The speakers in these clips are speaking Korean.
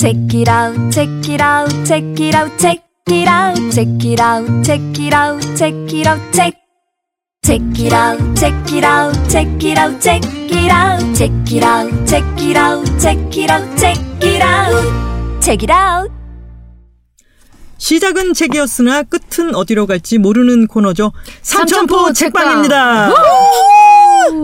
Check it out, check it out, check it out, check it out, check it out, check it out, check it out, check. Check it out, check it out, check it out, check it out, check it out, check it out, check it out, check it out, check it out. 시작은 책이었으나 끝은 어디로 갈지 모르는 코너죠. 삼천포 삼천포 책방입니다.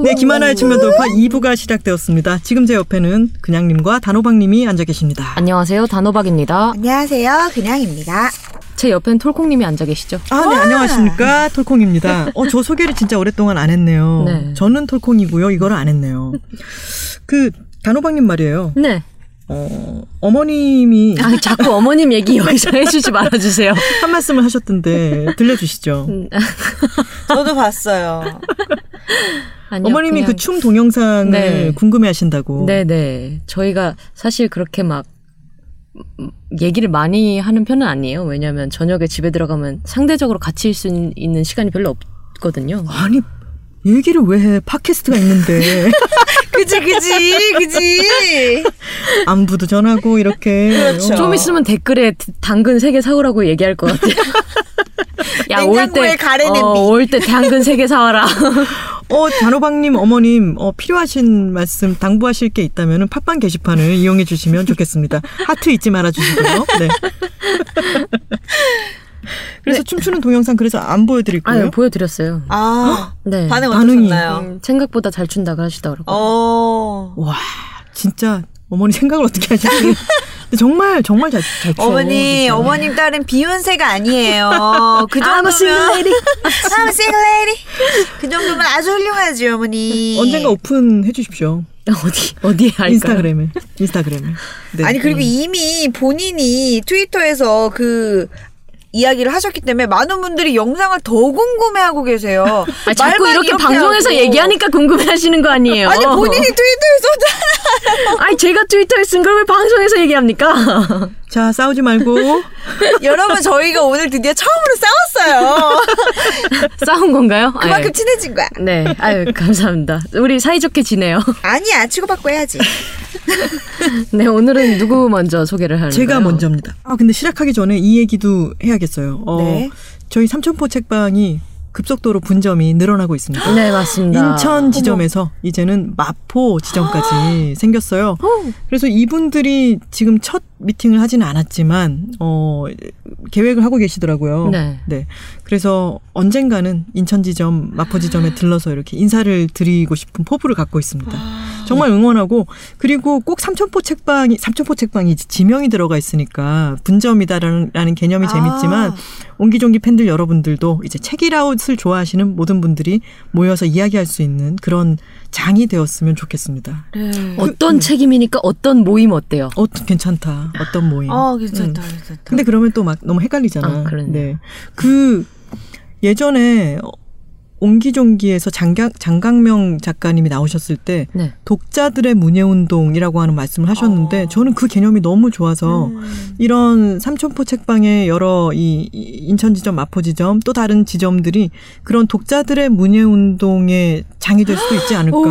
네, 김하나의 측면 돌파 2부가 시작되었습니다. 지금 제 옆에는 그냥님과 단호박님이 앉아 계십니다. 안녕하세요. 단호박입니다. 안녕하세요. 그냥입니다. 제 옆엔 톨콩님이 앉아 계시죠? 아, 네, 안녕하십니까. 톨콩입니다. 어, 저 소개를 진짜 오랫동안 안 했네요. 네. 저는 톨콩이고요. 이거를 안 했네요. 그, 단호박님 말이에요. 네. 어, 어머님이 아, 자꾸 어머님 얘기 여기서 해주지 말아주세요. 한 말씀을 하셨던데 들려주시죠. 저도 봤어요. 아니요, 어머님이 그냥- 그춤 동영상을 네. 궁금해 하신다고. 네네. 저희가 사실 그렇게 막 음, 얘기를 많이 하는 편은 아니에요. 왜냐하면 저녁에 집에 들어가면 상대적으로 같이 있을 수 있는 시간이 별로 없거든요. 아니 얘기를 왜 해? 팟캐스트가 있는데 그지, 그지, 그지. 안부도 전하고 이렇게. 그렇죠. 어. 좀 있으면 댓글에 당근 3개 사오라고 얘기할 것 같아요. 야, 올 냉장고에 때, 가래 냄비. 어, 올때 당근 3개 사와라. 어, 단호박님 어머님 어, 필요하신 말씀 당부하실 게 있다면 팟빵 게시판을 이용해 주시면 좋겠습니다. 하트 잊지 말아 주시고요. 네. 그래서 춤추는 동영상 그래서 안 보여드릴 거예요. 아유, 보여드렸어요. 아, 네. 반응. 어떠셨나요? 음, 생각보다 잘 춘다고 하시더라고요. 어. 와 진짜 어머니 생각을 어떻게. 근데 정말 정말 잘, 잘 춰. 어머니, 진짜. 어머님 딸은 비욘세가 아니에요. 그 정도면. I'm a single lady. 그 정도면 아주 훌륭하지, 어머니. 언젠가 오픈해 주십시오. 어디, 어디에 할까요? 인스타그램에. 인스타그램에. 네. 아니, 그리고 이미 본인이 트위터에서 그, 이야기를 하셨기 때문에 많은 분들이 영상을 더 궁금해하고 계세요. 아, 자꾸 말만 이렇게 방송에서 하고. 얘기하니까 궁금해 하시는 거 아니에요? 아니, 본인이 트위터에 아니, 제가 트위터에 쓴 걸 왜 방송에서 얘기합니까? 자 싸우지 말고 여러분 저희가 오늘 드디어 처음으로 싸웠어요. 싸운 건가요? 그만큼 아유, 친해진 거야. 네, 아유, 감사합니다. 우리 사이좋게 지내요. 아니야 치고받고 해야지. 네, 오늘은 누구 먼저 소개를 하는가요? 제가 먼저입니다. 아 근데 시작하기 전에 이 얘기도 해야겠어요. 어, 네. 저희 삼천포 책방이 급속도로 분점이 늘어나고 있습니다. 네, 맞습니다. 인천 지점에서 이제는 마포 지점까지 생겼어요. 그래서 이분들이 지금 첫 미팅을 하지는 않았지만 어 계획을 하고 계시더라고요. 네. 그래서 언젠가는 인천 지점, 마포 지점에 들러서 이렇게 인사를 드리고 싶은 포부를 갖고 있습니다. 정말 응원하고 그리고 꼭 삼천포 책방이 삼천포 책방이 지명이 들어가 있으니까 분점이다라는 라는 개념이 재밌지만 옹기종기 팬들 여러분들도 이제 책이라웃을 좋아하시는 모든 분들이 모여서 이야기할 수 있는 그런 장이 되었으면 좋겠습니다. 어떤 책임이니까 어떤 모임 어때요? 어 괜찮다. 어떤 모임. 어 괜찮다 음. 괜찮다. 근데 그러면 또 막 너무 헷갈리잖아. 아, 그러네. 네. 그 예전에 옹기종기에서 장강, 장강명 작가님이 나오셨을 때 네. 독자들의 문예운동이라고 하는 말씀을 하셨는데 어. 저는 그 개념이 너무 좋아서 음. 이런 삼천포 책방의 여러 이이 인천 지점, 마포 지점 또 다른 지점들이 그런 독자들의 문예운동의 장이 될 수도 있지 않을까.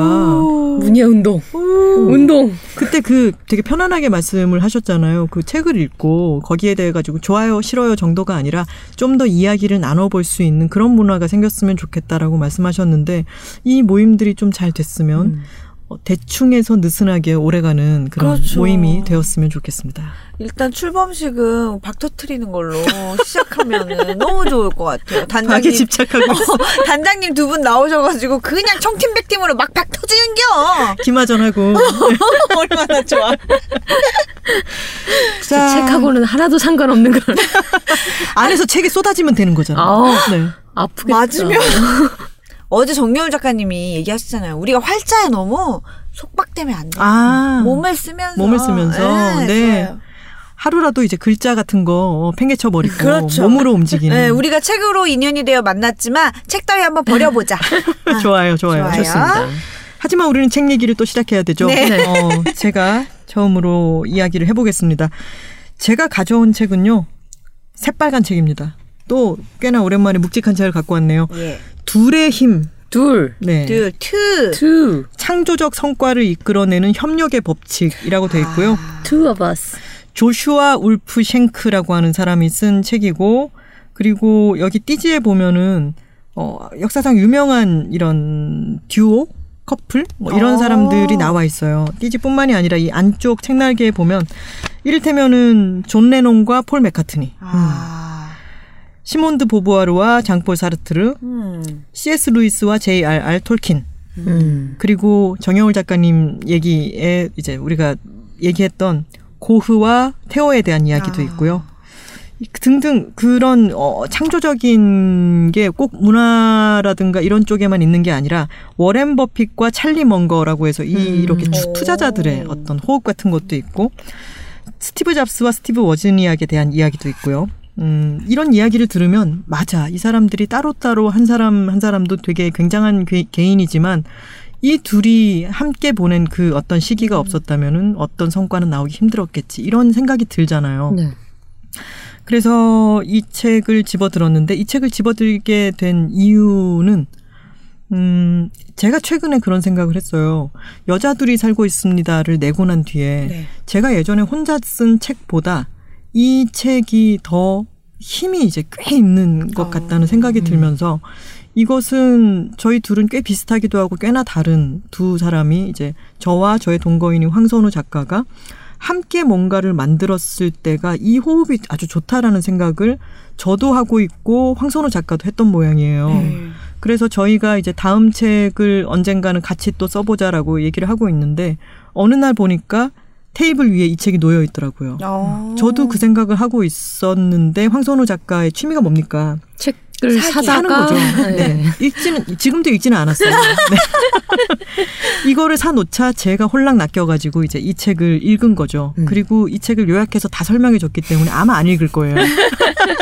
문예 운동. 운동. 그때 그 되게 편안하게 말씀을 하셨잖아요. 그 책을 읽고 거기에 대해 가지고 좋아요, 싫어요 정도가 아니라 좀 더 이야기를 나눠볼 수 있는 그런 문화가 생겼으면 좋겠다 라고 말씀하셨는데 이 모임들이 좀 잘 됐으면 어, 대충해서 느슨하게 오래가는 그런 그렇죠. 모임이 되었으면 좋겠습니다. 일단 출범식은 박 터트리는 걸로 시작하면은 너무 좋을 것 같아요. 단장님 집착하고. 어, 단장님 두 분 나오셔가지고 그냥 청팀 백팀으로 막 박 터지는겨. 김하전하고 얼마나 좋아. 자, 책하고는 하나도 상관없는 걸. 안에서 책이 쏟아지면 되는 거잖아. 아우. 네. 아프겠다. 맞으면 어제 정여울 작가님이 얘기하시잖아요. 우리가 활자에 너무 속박되면 안 돼. 아 몸을 쓰면서 몸을 쓰면서, 네. 좋아요. 하루라도 이제 글자 같은 거 팽개쳐 버리고 그렇죠. 몸으로 움직이는. 네, 우리가 책으로 인연이 되어 만났지만 책 따위 한번 버려보자. 아, 좋아요, 좋아요. 좋아요. 좋습니다. 하지만 우리는 책 얘기를 또 시작해야 되죠. 네. 어, 제가 처음으로 이야기를 해보겠습니다. 제가 가져온 책은요, 새빨간 책입니다. 또 꽤나 오랜만에 묵직한 책을 갖고 왔네요. 예. 둘의 힘. 둘. 네. 둘, two. Two. 창조적 성과를 이끌어내는 협력의 법칙이라고 되어 있고요. Two of us. 조슈아 울프 쉔크라고 하는 사람이 쓴 책이고 그리고 여기 띠지에 보면은 어 역사상 유명한 이런 듀오 커플 뭐 이런 어. 사람들이 나와 있어요. 띠지뿐만이 아니라 이 안쪽 책날개에 보면 이를테면은 존 레논과 폴 맥카트니, 아. 시몬 드 보부아르와 장폴 사르트르, 음. C.S. 루이스와 J.R.R. 톨킨, 음. 그리고 정여울 작가님 얘기에 이제 우리가 얘기했던 고흐와 테오에 대한 이야기도 아. 있고요. 등등 그런 어, 창조적인 게 꼭 문화라든가 이런 쪽에만 있는 게 아니라 워렌 버핏과 찰리 먼거라고 해서 이 음. 이렇게 투-. 투자자들의 어떤 호흡 같은 것도 있고 스티브 잡스와 스티브 워즈니악에 대한 이야기도 있고요. 음, 이런 이야기를 들으면 맞아 이 사람들이 따로따로 한 사람 한 사람도 되게 굉장한 개, 개인이지만 이 둘이 함께 보낸 그 어떤 시기가 없었다면은 어떤 성과는 나오기 힘들었겠지 이런 생각이 들잖아요. 네. 그래서 이 책을 집어들었는데 이 책을 집어들게 된 이유는 음 제가 최근에 그런 생각을 했어요. 여자들이 살고 있습니다를 내고 난 뒤에 네. 제가 예전에 혼자 쓴 책보다 이 책이 더 힘이 이제 꽤 있는 것 어. 같다는 생각이 들면서 이것은 저희 둘은 꽤 비슷하기도 하고 꽤나 다른 두 사람이 이제 저와 저의 동거인인 황선우 작가가 함께 뭔가를 만들었을 때가 이 호흡이 아주 좋다라는 생각을 저도 하고 있고 황선우 작가도 했던 모양이에요. 네. 그래서 저희가 이제 다음 책을 언젠가는 같이 또 써보자라고 얘기를 하고 있는데 어느 날 보니까 테이블 위에 이 책이 놓여 있더라고요. 어. 저도 그 생각을 하고 있었는데 황선우 작가의 취미가 뭡니까? 책을 사기 사는 거죠. 네. 네. 읽지는 지금도 읽지는 않았어요. 네. 이거를 사 놓자 제가 홀랑 낚여가지고 이제 이 책을 읽은 거죠. 음. 그리고 이 책을 요약해서 다 설명해 줬기 때문에 아마 안 읽을 거예요.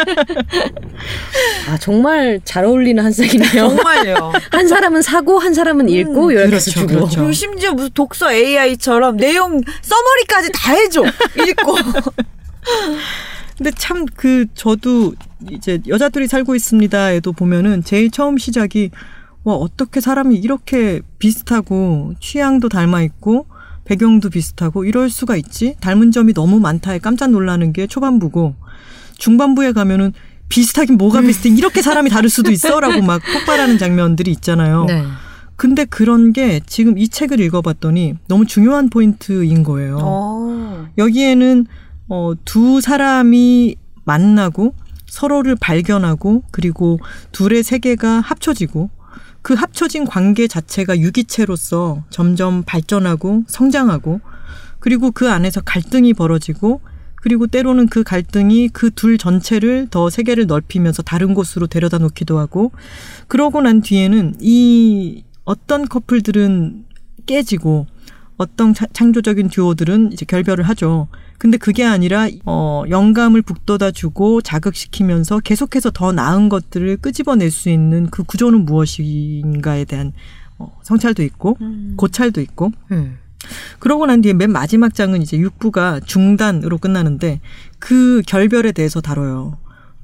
아 정말 잘 어울리는 한 쌍이네요. 정말요. 한 사람은 사고 한 사람은 읽고 요약해서 그렇죠, 주고. 그렇죠. 그리고 심지어 무슨 독서 AI처럼 내용 써머리까지 다 해줘. 읽고. 근데 참 그 저도 이제 여자들이 살고 있습니다에도 보면은 제일 처음 시작이 와 어떻게 사람이 이렇게 비슷하고 취향도 닮아 있고 배경도 비슷하고 이럴 수가 있지 닮은 점이 너무 많다에 깜짝 놀라는 게 초반부고 중반부에 가면은 비슷하긴 뭐가 비슷해 이렇게 사람이 다를 수도 있어라고 막 폭발하는 장면들이 있잖아요. 네. 근데 그런 게 지금 이 책을 읽어봤더니 너무 중요한 포인트인 거예요. 어. 여기에는 어, 두 사람이 만나고 서로를 발견하고 그리고 둘의 세계가 합쳐지고 그 합쳐진 관계 자체가 유기체로서 점점 발전하고 성장하고 그리고 그 안에서 갈등이 벌어지고 그리고 때로는 그 갈등이 그 둘 전체를 더 세계를 넓히면서 다른 곳으로 데려다 놓기도 하고 그러고 난 뒤에는 이 어떤 커플들은 깨지고 어떤 차- 창조적인 듀오들은 이제 결별을 하죠. 근데 그게 아니라 어 영감을 북돋아 주고 자극시키면서 계속해서 더 나은 것들을 끄집어낼 수 있는 그 구조는 무엇인가에 대한 어, 성찰도 있고 음. 고찰도 있고 음. 그러고 난 뒤에 맨 마지막 장은 이제 6부가 중단으로 끝나는데 그 결별에 대해서 다뤄요.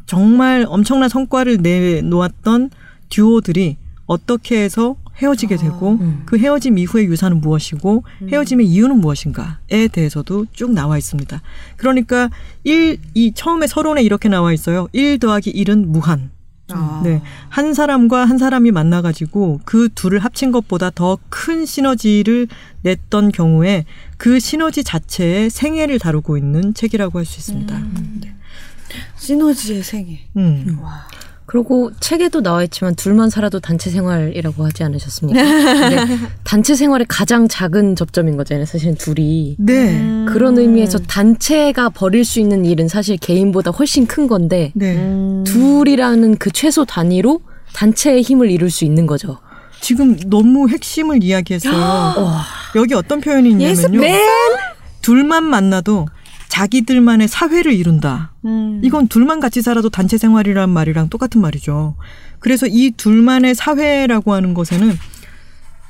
정말 엄청난 성과를 내놓았던 듀오들이 어떻게 해서 헤어지게 되고 음. 그 헤어짐 이후의 유산은 무엇이고 헤어짐의 이유는 무엇인가에 대해서도 쭉 나와 있습니다. 그러니까 1, 이 처음에 서론에 이렇게 나와 있어요. 1 더하기 1은 무한. 아. 네. 한 사람과 한 사람이 만나가지고 그 둘을 합친 것보다 더 큰 시너지를 냈던 경우에 그 시너지 자체의 생애를 다루고 있는 책이라고 할 수 있습니다. 음. 시너지의 생애. 음. 와. 그리고 책에도 나와 있지만 둘만 살아도 단체 생활이라고 하지 않으셨습니까? 단체 생활의 가장 작은 접점인 거잖아요. 사실은 둘이. 네. 음. 그런 의미에서 단체가 벌일 수 있는 일은 사실 개인보다 훨씬 큰 건데 네. 음. 둘이라는 그 최소 단위로 단체의 힘을 이룰 수 있는 거죠. 지금 너무 핵심을. 와. 여기 어떤 표현이 있냐면요. 맨. 둘만 만나도 자기들만의 사회를 이룬다. 음. 이건 둘만 같이 살아도 단체 생활이란 말이랑 똑같은 말이죠. 그래서 이 둘만의 사회라고 하는 것에는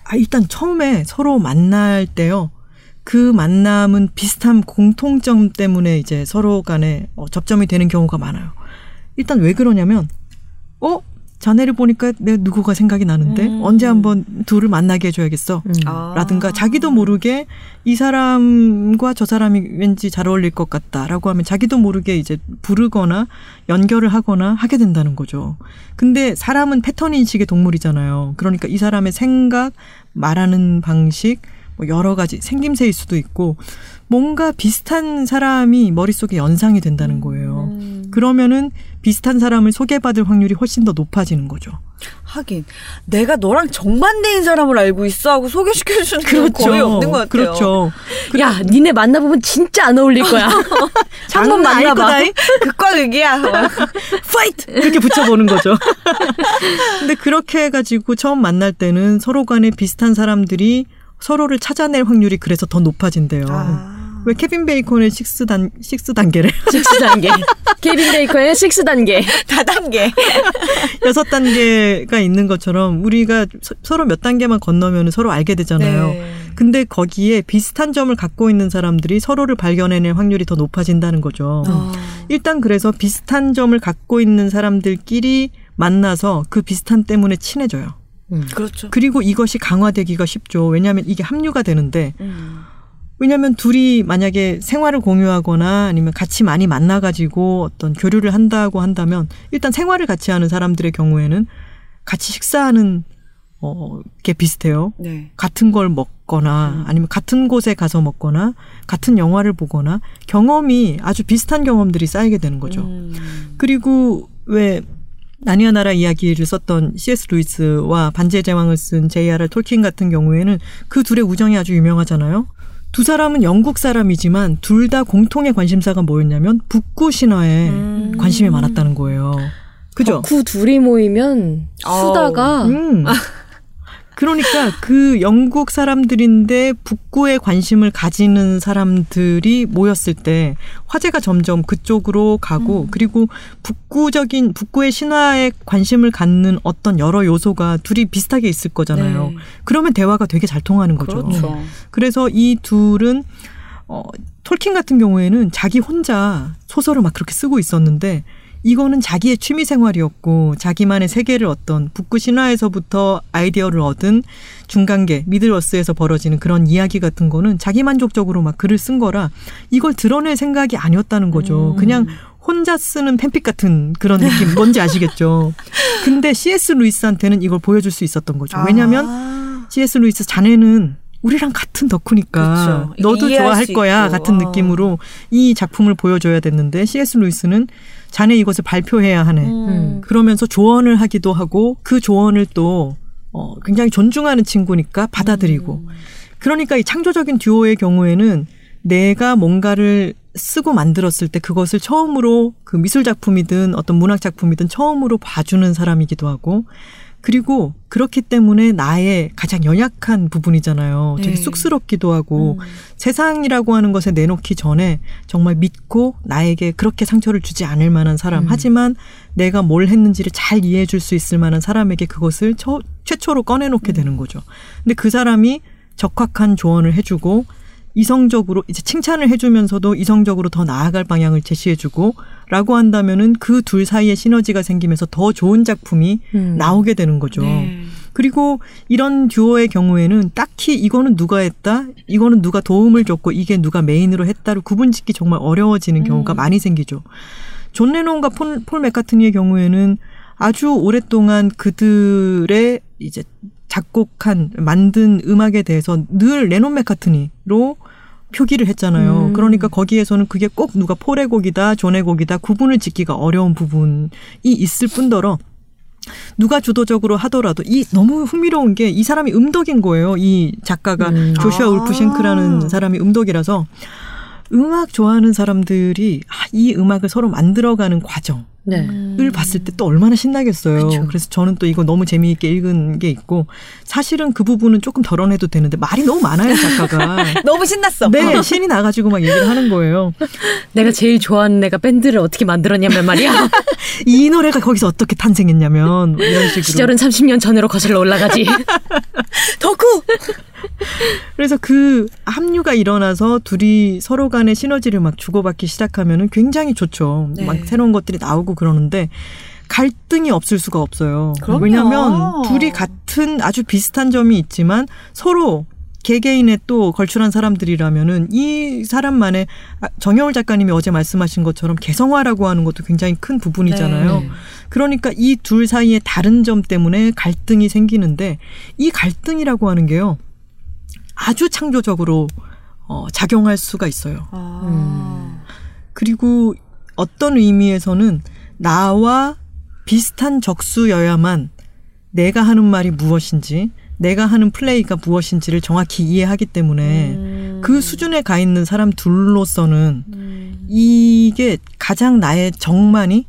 아, 일단 처음에 서로 만날 때요. 그 만남은 비슷한 공통점 때문에 이제 서로 간에 어, 접점이 되는 경우가 많아요. 일단 왜 그러냐면, 어? 자네를 보니까 내 누구가 생각이 나는데 음. 언제 한번 둘을 만나게 해줘야겠어. 음. 아. 라든가 자기도 모르게 이 사람과 저 사람이 왠지 잘 어울릴 것 같다라고 하면 자기도 모르게 이제 부르거나 연결을 하거나 하게 된다는 거죠. 근데 사람은 패턴 인식의 동물이잖아요. 그러니까 이 사람의 생각, 말하는 방식, 뭐 여러 가지 생김새일 수도 있고 뭔가 비슷한 사람이 머릿속에 연상이 된다는 거예요. 음. 그러면은 비슷한 사람을 소개받을 확률이 훨씬 더 높아지는 거죠. 하긴 내가 너랑 정반대인 사람을 알고 있어 하고 소개시켜 주는 건 거의 없는 것 같아요. 그렇죠. 야, 니네 만나 보면 진짜 안 어울릴 거야. 한번 만나봐. 거다잉? 극과 극이야. Fight! 이렇게 붙여 보는 거죠. 근데 그렇게 해 가지고 처음 만날 때는 서로 간에 비슷한 사람들이 서로를 찾아낼 확률이 그래서 더 높아진대요. 아. 왜 케빈 베이컨의 식스 단, 식스 단계래? six 단계. 케빈 베이컨의 six 단계. 다 단계. 여섯 단계가 있는 것처럼 우리가 서, 서로 몇 단계만 건너면 서로 알게 되잖아요. 네. 근데 거기에 비슷한 점을 갖고 있는 사람들이 서로를 발견해낼 확률이 더 높아진다는 거죠. 아. 일단 그래서 비슷한 점을 갖고 있는 사람들끼리 만나서 그 비슷한 때문에 친해져요. 그렇죠. 그리고 이것이 강화되기가 쉽죠. 왜냐하면 이게 합류가 되는데 음. 왜냐하면 둘이 만약에 생활을 공유하거나 아니면 같이 많이 만나가지고 어떤 교류를 한다고 한다면 일단 생활을 같이 하는 사람들의 경우에는 같이 식사하는 어, 게 비슷해요. 네. 같은 걸 먹거나 아니면 같은 곳에 가서 먹거나 같은 영화를 보거나 경험이 아주 비슷한 경험들이 쌓이게 되는 거죠. 음. 그리고 왜 나니아 나라 이야기를 썼던 C.S. 루이스와 반지의 제왕을 쓴 J.R.R. 톨킨 같은 경우에는 그 둘의 우정이 아주 유명하잖아요. 두 사람은 영국 사람이지만 둘 다 공통의 관심사가 뭐였냐면 북구 신화에 음. 관심이 많았다는 거예요. 그죠? 덕후 둘이 모이면 수다가 음. 그러니까 그 영국 사람들인데 북구에 관심을 가지는 사람들이 모였을 때 화제가 점점 그쪽으로 가고 그리고 북구적인 북구의 신화에 관심을 갖는 어떤 여러 요소가 둘이 비슷하게 있을 거잖아요. 네. 그러면 대화가 되게 잘 통하는 거죠. 그렇죠. 그래서 이 둘은 어, 톨킨 같은 경우에는 자기 혼자 소설을 막 그렇게 쓰고 있었는데 이거는 자기의 취미 생활이었고 자기만의 세계를 어떤 북구 신화에서부터 아이디어를 얻은 중간계 미들워스에서 벌어지는 그런 이야기 같은 거는 자기 만족적으로 막 글을 쓴 거라 이걸 드러낼 생각이 아니었다는 거죠. 음. 그냥 혼자 쓰는 팬픽 같은 그런 느낌 뭔지 아시겠죠? 근데 C.S. 루이스한테는 이걸 보여줄 수 있었던 거죠. 왜냐하면 아. C.S. 루이스 자네는 우리랑 같은 덕후니까 그렇죠. 너도 좋아할 수 거야 있고. 같은 어. 느낌으로 이 작품을 보여줘야 됐는데 C.S. 루이스는 자네 이것을 발표해야 하네. 음. 그러면서 조언을 하기도 하고 그 조언을 또 어, 굉장히 존중하는 친구니까 받아들이고 그러니까 이 창조적인 듀오의 경우에는 내가 뭔가를 쓰고 만들었을 때 그것을 처음으로 그 미술 작품이든 어떤 문학 작품이든 처음으로 봐주는 사람이기도 하고 그리고 그렇기 때문에 나의 가장 연약한 부분이잖아요. 되게 네. 쑥스럽기도 하고 음. 세상이라고 하는 것에 내놓기 전에 정말 믿고 나에게 그렇게 상처를 주지 않을 만한 사람. 하지만 내가 뭘 했는지를 잘 이해해 줄 수 있을 만한 사람에게 그것을 처- 최초로 꺼내놓게 되는 거죠. 근데 그 사람이 적확한 조언을 해주고 이성적으로 이제 칭찬을 해주면서도 이성적으로 더 나아갈 방향을 제시해주고 라고 한다면은 그 둘 사이에 시너지가 생기면서 더 좋은 작품이 음. 나오게 되는 거죠. 네. 그리고 이런 듀오의 경우에는 딱히 이거는 누가 했다, 이거는 누가 도움을 줬고 이게 누가 메인으로 했다를 구분짓기 정말 어려워지는 경우가 많이 생기죠. 존 레논과 폴, 폴 맥카트니의 경우에는 아주 오랫동안 그들의 이제 작곡한 만든 음악에 대해서 늘 레논 맥카트니로 표기를 했잖아요. 음. 그러니까 거기에서는 그게 꼭 누가 폴의 곡이다, 존의 곡이다 구분을 짓기가 어려운 부분이 있을 뿐더러 누가 주도적으로 하더라도 이 너무 흥미로운 게 이 사람이 음덕인 거예요. 이 작가가 음. 조슈아 아. 울프 싱크라는 사람이 음덕이라서 음악 좋아하는 사람들이 아, 이 음악을 서로 만들어가는 과정 을 네. 봤을 때 또 얼마나 신나겠어요. 그쵸. 그래서 저는 또 이거 너무 재미있게 읽은 게 있고 사실은 그 부분은 조금 덜어내도 되는데 말이 너무 많아요 작가가. 너무 신났어. 네 신이 나가지고 막 얘기를 하는 거예요. 내가 제일 좋아하는 애가 밴드를 어떻게 만들었냐면 말이야. 이 노래가 거기서 어떻게 탄생했냐면 뭐 이런 식으로. 시절은 30년 전으로 거슬러 올라가지. 덕후. 그래서 그 합류가 일어나서 둘이 서로 간의 시너지를 막 주고받기 시작하면은 굉장히 좋죠. 네. 막 새로운 것들이 나오고 그러는데 갈등이 없을 수가 없어요. 그럼요. 왜냐하면 둘이 같은 아주 비슷한 점이 있지만 서로 개개인의 또 걸출한 사람들이라면은 이 사람만의 아, 정여울 작가님이 어제 말씀하신 것처럼 개성화라고 하는 것도 굉장히 큰 부분이잖아요. 네. 그러니까 이 둘 사이의 다른 점 때문에 갈등이 생기는데 이 갈등이라고 하는 게요 아주 창조적으로 어, 작용할 수가 있어요. 아. 그리고 어떤 의미에서는 나와 비슷한 적수여야만 내가 하는 말이 무엇인지, 내가 하는 플레이가 무엇인지를 정확히 이해하기 때문에 음. 그 수준에 가 있는 사람 둘로서는 음. 이게 가장 나의 정만이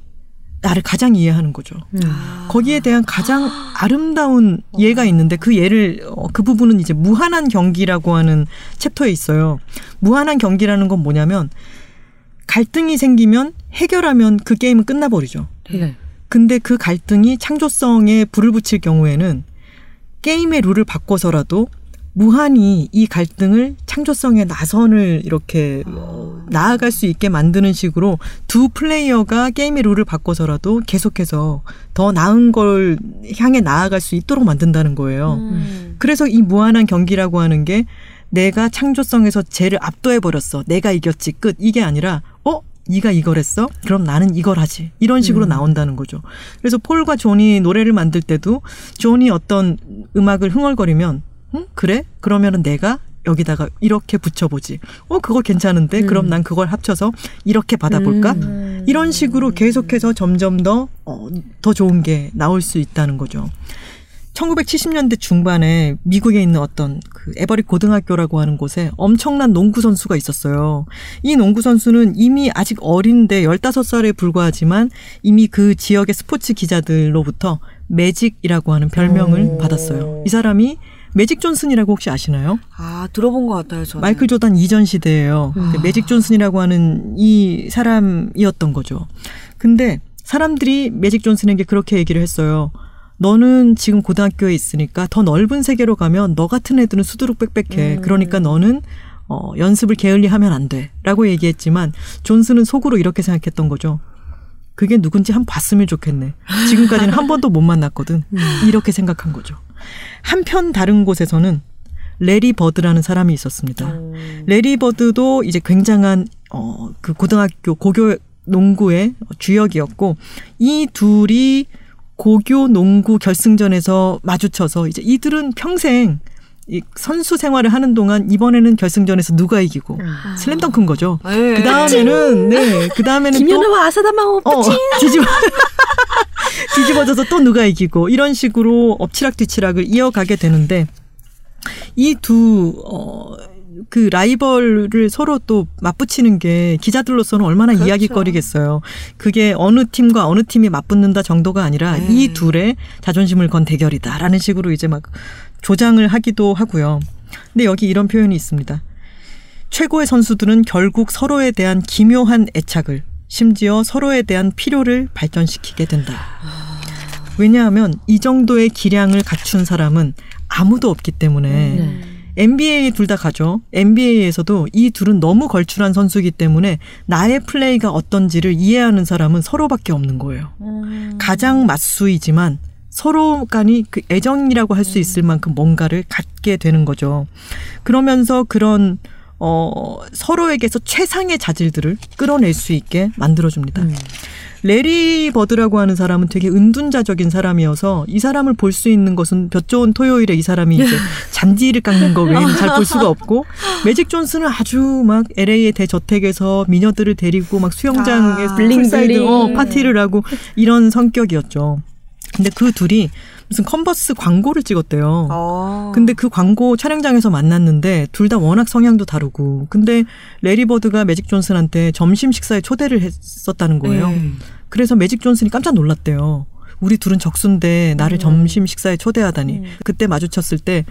나를 가장 이해하는 거죠. 음. 거기에 대한 가장 아름다운 예가 있는데 그 예를 어, 그 부분은 이제 무한한 경기라고 하는 챕터에 있어요. 무한한 경기라는 건 뭐냐면 갈등이 생기면 해결하면 그 게임은 끝나버리죠. 네. 근데 그 갈등이 창조성에 불을 붙일 경우에는 게임의 룰을 바꿔서라도 무한히 이 갈등을 창조성의 나선을 이렇게 어, 나아갈 수 있게 만드는 식으로 두 플레이어가 게임의 룰을 바꿔서라도 계속해서 더 나은 걸 향해 나아갈 수 있도록 만든다는 거예요. 음. 그래서 이 무한한 경기라고 하는 게 내가 창조성에서 쟤를 압도해 버렸어. 내가 이겼지 끝. 이게 아니라 어 네가 이걸 했어? 그럼 나는 이걸 하지. 이런 식으로 나온다는 거죠. 그래서 폴과 존이 노래를 만들 때도 존이 어떤 음악을 흥얼거리면 응? 그래? 그러면은 내가 여기다가 이렇게 붙여보지. 어, 그거 괜찮은데? 그럼 난 그걸 합쳐서 이렇게 받아볼까? 음. 이런 식으로 계속해서 점점 더, 어, 더 좋은 게 나올 수 있다는 거죠. 1970년대 중반에 미국에 있는 어떤 그 에버리 고등학교라고 하는 곳에 엄청난 농구 선수가 있었어요. 이 농구 선수는 이미 아직 어린데 15살에 불과하지만 이미 그 지역의 스포츠 기자들로부터 매직이라고 하는 별명을 오. 받았어요. 이 사람이 매직 존슨이라고 혹시 아시나요? 아 들어본 것 같아요. 저는. 마이클 조단 이전 시대예요. 그 매직 존슨이라고 하는 이 사람이었던 거죠. 근데 사람들이 매직 존슨에게 그렇게 얘기를 했어요. 너는 지금 고등학교에 있으니까 더 넓은 세계로 가면 너 같은 애들은 수두룩 빽빽해. 그러니까 너는 어, 연습을 게을리 하면 안 돼. 라고 얘기했지만 존슨은 속으로 이렇게 생각했던 거죠. 그게 누군지 한번 봤으면 좋겠네. 지금까지는 한 번도 못 만났거든. 이렇게 생각한 거죠. 한편 다른 곳에서는 레리 버드라는 사람이 있었습니다. 음. 레리 버드도 이제 굉장한 어 그 고등학교 고교 농구의 주역이었고 이 둘이 고교 농구 결승전에서 마주쳐서 이제 이들은 평생 이 선수 생활을 하는 동안 이번에는 결승전에서 누가 이기고 슬램덩크인 거죠. 네. 그 다음에는 네, 그 다음에는 또 김연아와 아사다마오 어, 뒤집어 뒤집어져서 또 누가 이기고 이런 식으로 엎치락 뒤치락을 이어가게 되는데 이두 어, 그 라이벌을 서로 또 맞붙이는 게 기자들로서는 얼마나 그렇죠. 이야기거리겠어요. 그게 어느 팀과 어느 팀이 맞붙는다 정도가 아니라 네. 이 둘의 자존심을 건 대결이다라는 식으로 이제 막 조장을 하기도 하고요. 근데 여기 이런 표현이 있습니다. 최고의 선수들은 결국 서로에 대한 기묘한 애착을 심지어 서로에 대한 필요를 발전시키게 된다. 왜냐하면 이 정도의 기량을 갖춘 사람은 아무도 없기 때문에 네. NBA 둘 다 가죠. NBA에서도 이 둘은 너무 걸출한 선수이기 때문에 나의 플레이가 어떤지를 이해하는 사람은 서로밖에 없는 거예요. 음. 가장 맞수이지만 서로 간이 그 애정이라고 할 수 있을 만큼 뭔가를 갖게 되는 거죠. 그러면서 그런 어 서로에게서 최상의 자질들을 끌어낼 수 있게 만들어줍니다. 레리 버드라고 하는 사람은 되게 은둔자적인 사람이어서 이 사람을 볼 수 있는 것은 볕 좋은 토요일에 이 사람이 이제 잔디를 깎는 거 외에는 잘 볼 수가 없고 매직 존슨은 아주 막 LA의 대저택에서 미녀들을 데리고 막 수영장에 아, bling side bling bling. 어, 파티를 하고 이런 성격이었죠. 근데 그 둘이 무슨 컨버스 광고를 찍었대요. 어. 근데 그 광고 촬영장에서 만났는데 둘 다 워낙 성향도 다르고 근데 레리 버드가 매직 존슨한테 점심 식사에 초대를 했었다는 거예요. 네. 그래서 매직 존슨이 깜짝 놀랐대요. 우리 둘은 적수인데 나를 점심 식사에 초대하다니. 그때 마주쳤을 때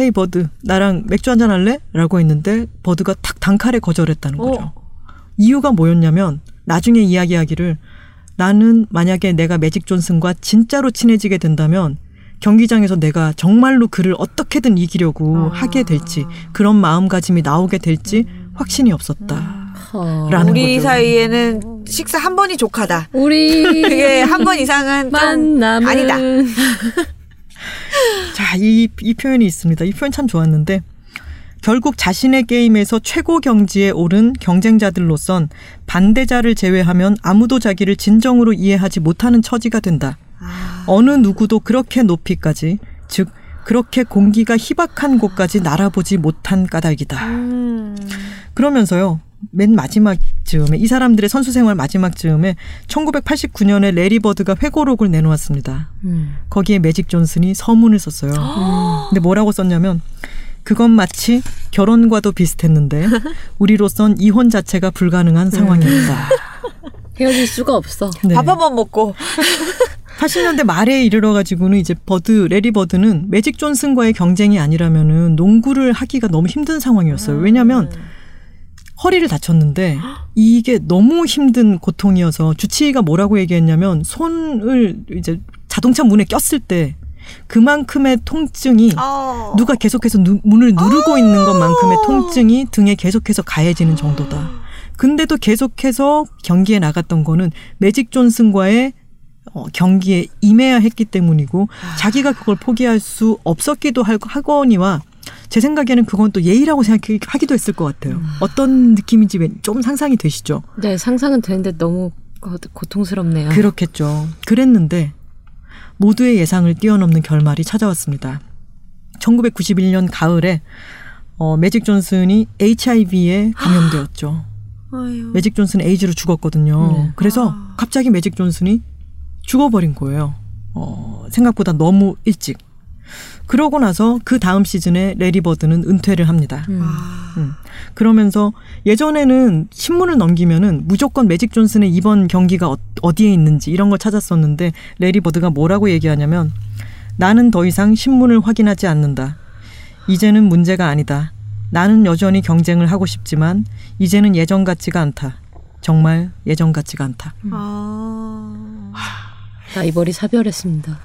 헤이 버드 나랑 맥주 한잔 할래? 라고 했는데 버드가 탁 단칼에 거절했다는 거죠. 이유가 뭐였냐면 나중에 이야기하기를 나는 만약에 내가 매직 존슨과 진짜로 친해지게 된다면 경기장에서 내가 정말로 그를 어떻게든 이기려고 하게 될지 그런 마음가짐이 나오게 될지 확신이 없었다. 어. 라는 우리 거죠. 사이에는 식사 한 번이 족하다. 우리 그게 한 번 이상은 좀 만남은 아니다. 자, 이, 이 표현이 있습니다. 이 표현 참 좋았는데, 결국 자신의 게임에서 최고 경지에 오른 경쟁자들로선 반대자를 제외하면 아무도 자기를 진정으로 이해하지 못하는 처지가 된다. 어느 누구도 그렇게 높이까지, 즉, 그렇게 공기가 희박한 곳까지 날아보지 못한 까닭이다. 음. 그러면서요. 맨 마지막 즈음에 이 사람들의 선수 생활 마지막 즈음에 1989년에 레리 버드가 회고록을 내놓았습니다. 음. 거기에 매직 존슨이 서문을 썼어요. 근데 뭐라고 썼냐면 그건 마치 결혼과도 비슷했는데 우리로선 이혼 자체가 불가능한 상황이었다. 헤어질 수가 없어. 네. 밥 한 번 먹고 80년대 말에 이르러 가지고는 이제 버드 레리 버드는 매직 존슨과의 경쟁이 아니라면은 농구를 하기가 너무 힘든 상황이었어요. 왜냐하면 허리를 다쳤는데 이게 너무 힘든 고통이어서 주치의가 뭐라고 얘기했냐면 손을 이제 자동차 문에 꼈을 때 그만큼의 통증이 어. 누가 계속해서 누- 문을 누르고 있는 것만큼의 통증이 등에 계속해서 가해지는 정도다. 근데도 계속해서 경기에 나갔던 거는 매직 존슨과의 어, 경기에 임해야 했기 때문이고 자기가 그걸 포기할 수 없었기도 할- 하거니와 제 생각에는 그건 또 예의라고 생각하기도 했을 것 같아요. 어떤 느낌인지 왠- 좀 상상이 되시죠? 네, 상상은 되는데 너무 고- 고통스럽네요. 그렇겠죠. 그랬는데 모두의 예상을 뛰어넘는 결말이 찾아왔습니다. 1991년 가을에 어, 매직 존슨이 HIV에 감염되었죠. 매직 존슨은 에이즈로 죽었거든요. 네. 그래서 갑자기 매직 존슨이 죽어버린 거예요. 어, 생각보다 너무 일찍. 그러고 나서 그 다음 시즌에 레리 버드는 은퇴를 합니다. 음. 아. 음. 그러면서 예전에는 신문을 넘기면은 무조건 매직 존슨의 이번 경기가 어, 어디에 있는지 이런 걸 찾았었는데 레리 버드가 뭐라고 얘기하냐면 나는 더 이상 신문을 확인하지 않는다. 이제는 문제가 아니다. 나는 여전히 경쟁을 하고 싶지만 이제는 예전 같지가 않다. 정말 예전 같지가 않다. 아. 라이벌이 사별했습니다.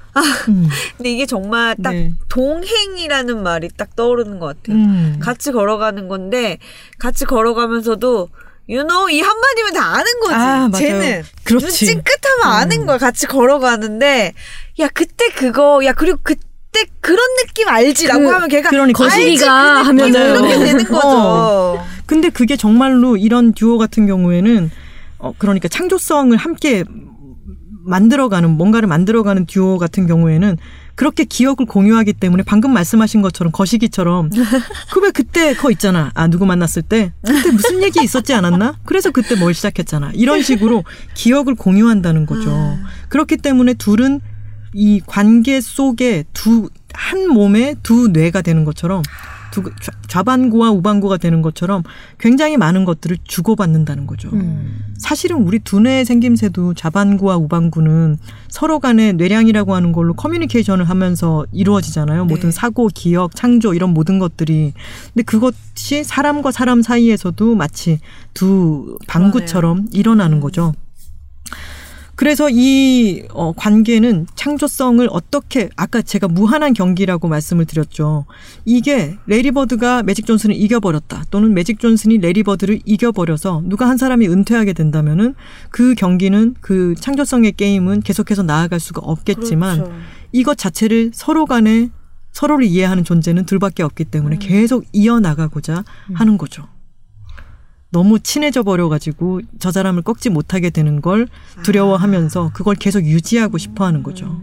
음. 근데 이게 정말 딱 네. 동행이라는 말이 딱 떠오르는 것 같아요. 음. 같이 걸어가는 건데 같이 걸어가면서도 you know 이 한마디면 다 아는 거지. 아, 맞아요. 쟤는 그렇지. 눈 찡긋하면 아는 음. 거야. 같이 걸어가는데 야 그때 그거 야 그리고 그때 그런 느낌 알지라고 그- 하면 걔가 그러니까. 거시기가 알지, 그 하면은 이렇게 되는 거죠. 어. 근데 그게 정말로 이런 듀오 같은 경우에는 어 그러니까 창조성을 함께 만들어가는 뭔가를 만들어가는 듀오 같은 경우에는 그렇게 기억을 공유하기 때문에 방금 말씀하신 것처럼 거시기처럼 그 왜 그때 그거 있잖아. 아 누구 만났을 때 그때 무슨 얘기 있었지 않았나? 그래서 그때 뭘 시작했잖아. 이런 식으로 기억을 공유한다는 거죠. 그렇기 때문에 둘은 이 관계 속에 두 한 몸에 두 뇌가 되는 것처럼 두 좌- 좌반구와 우반구가 되는 것처럼 굉장히 많은 것들을 주고받는다는 거죠. 음. 사실은 우리 두뇌의 생김새도 좌반구와 우반구는 서로 간의 뇌량이라고 하는 걸로 커뮤니케이션을 하면서 이루어지잖아요. 모든 사고, 기억, 창조 이런 모든 것들이. 근데 그것이 사람과 사람 사이에서도 마치 두 반구처럼 일어나는 거죠. 그래서 이 어, 관계는 창조성을 어떻게 아까 제가 무한한 경기라고 말씀을 드렸죠. 이게 레리 버드가 매직 존슨을 이겨버렸다. 또는 매직 존슨이 레리 버드를 이겨버려서 누가 한 사람이 은퇴하게 된다면은 그 경기는 그 창조성의 게임은 계속해서 나아갈 수가 없겠지만 그렇죠. 이것 자체를 서로 간에 서로를 이해하는 존재는 둘밖에 없기 때문에 계속 이어나가고자 하는 거죠. 너무 친해져 버려가지고 저 사람을 꺾지 못하게 되는 걸 두려워하면서 그걸 계속 유지하고 싶어 하는 거죠.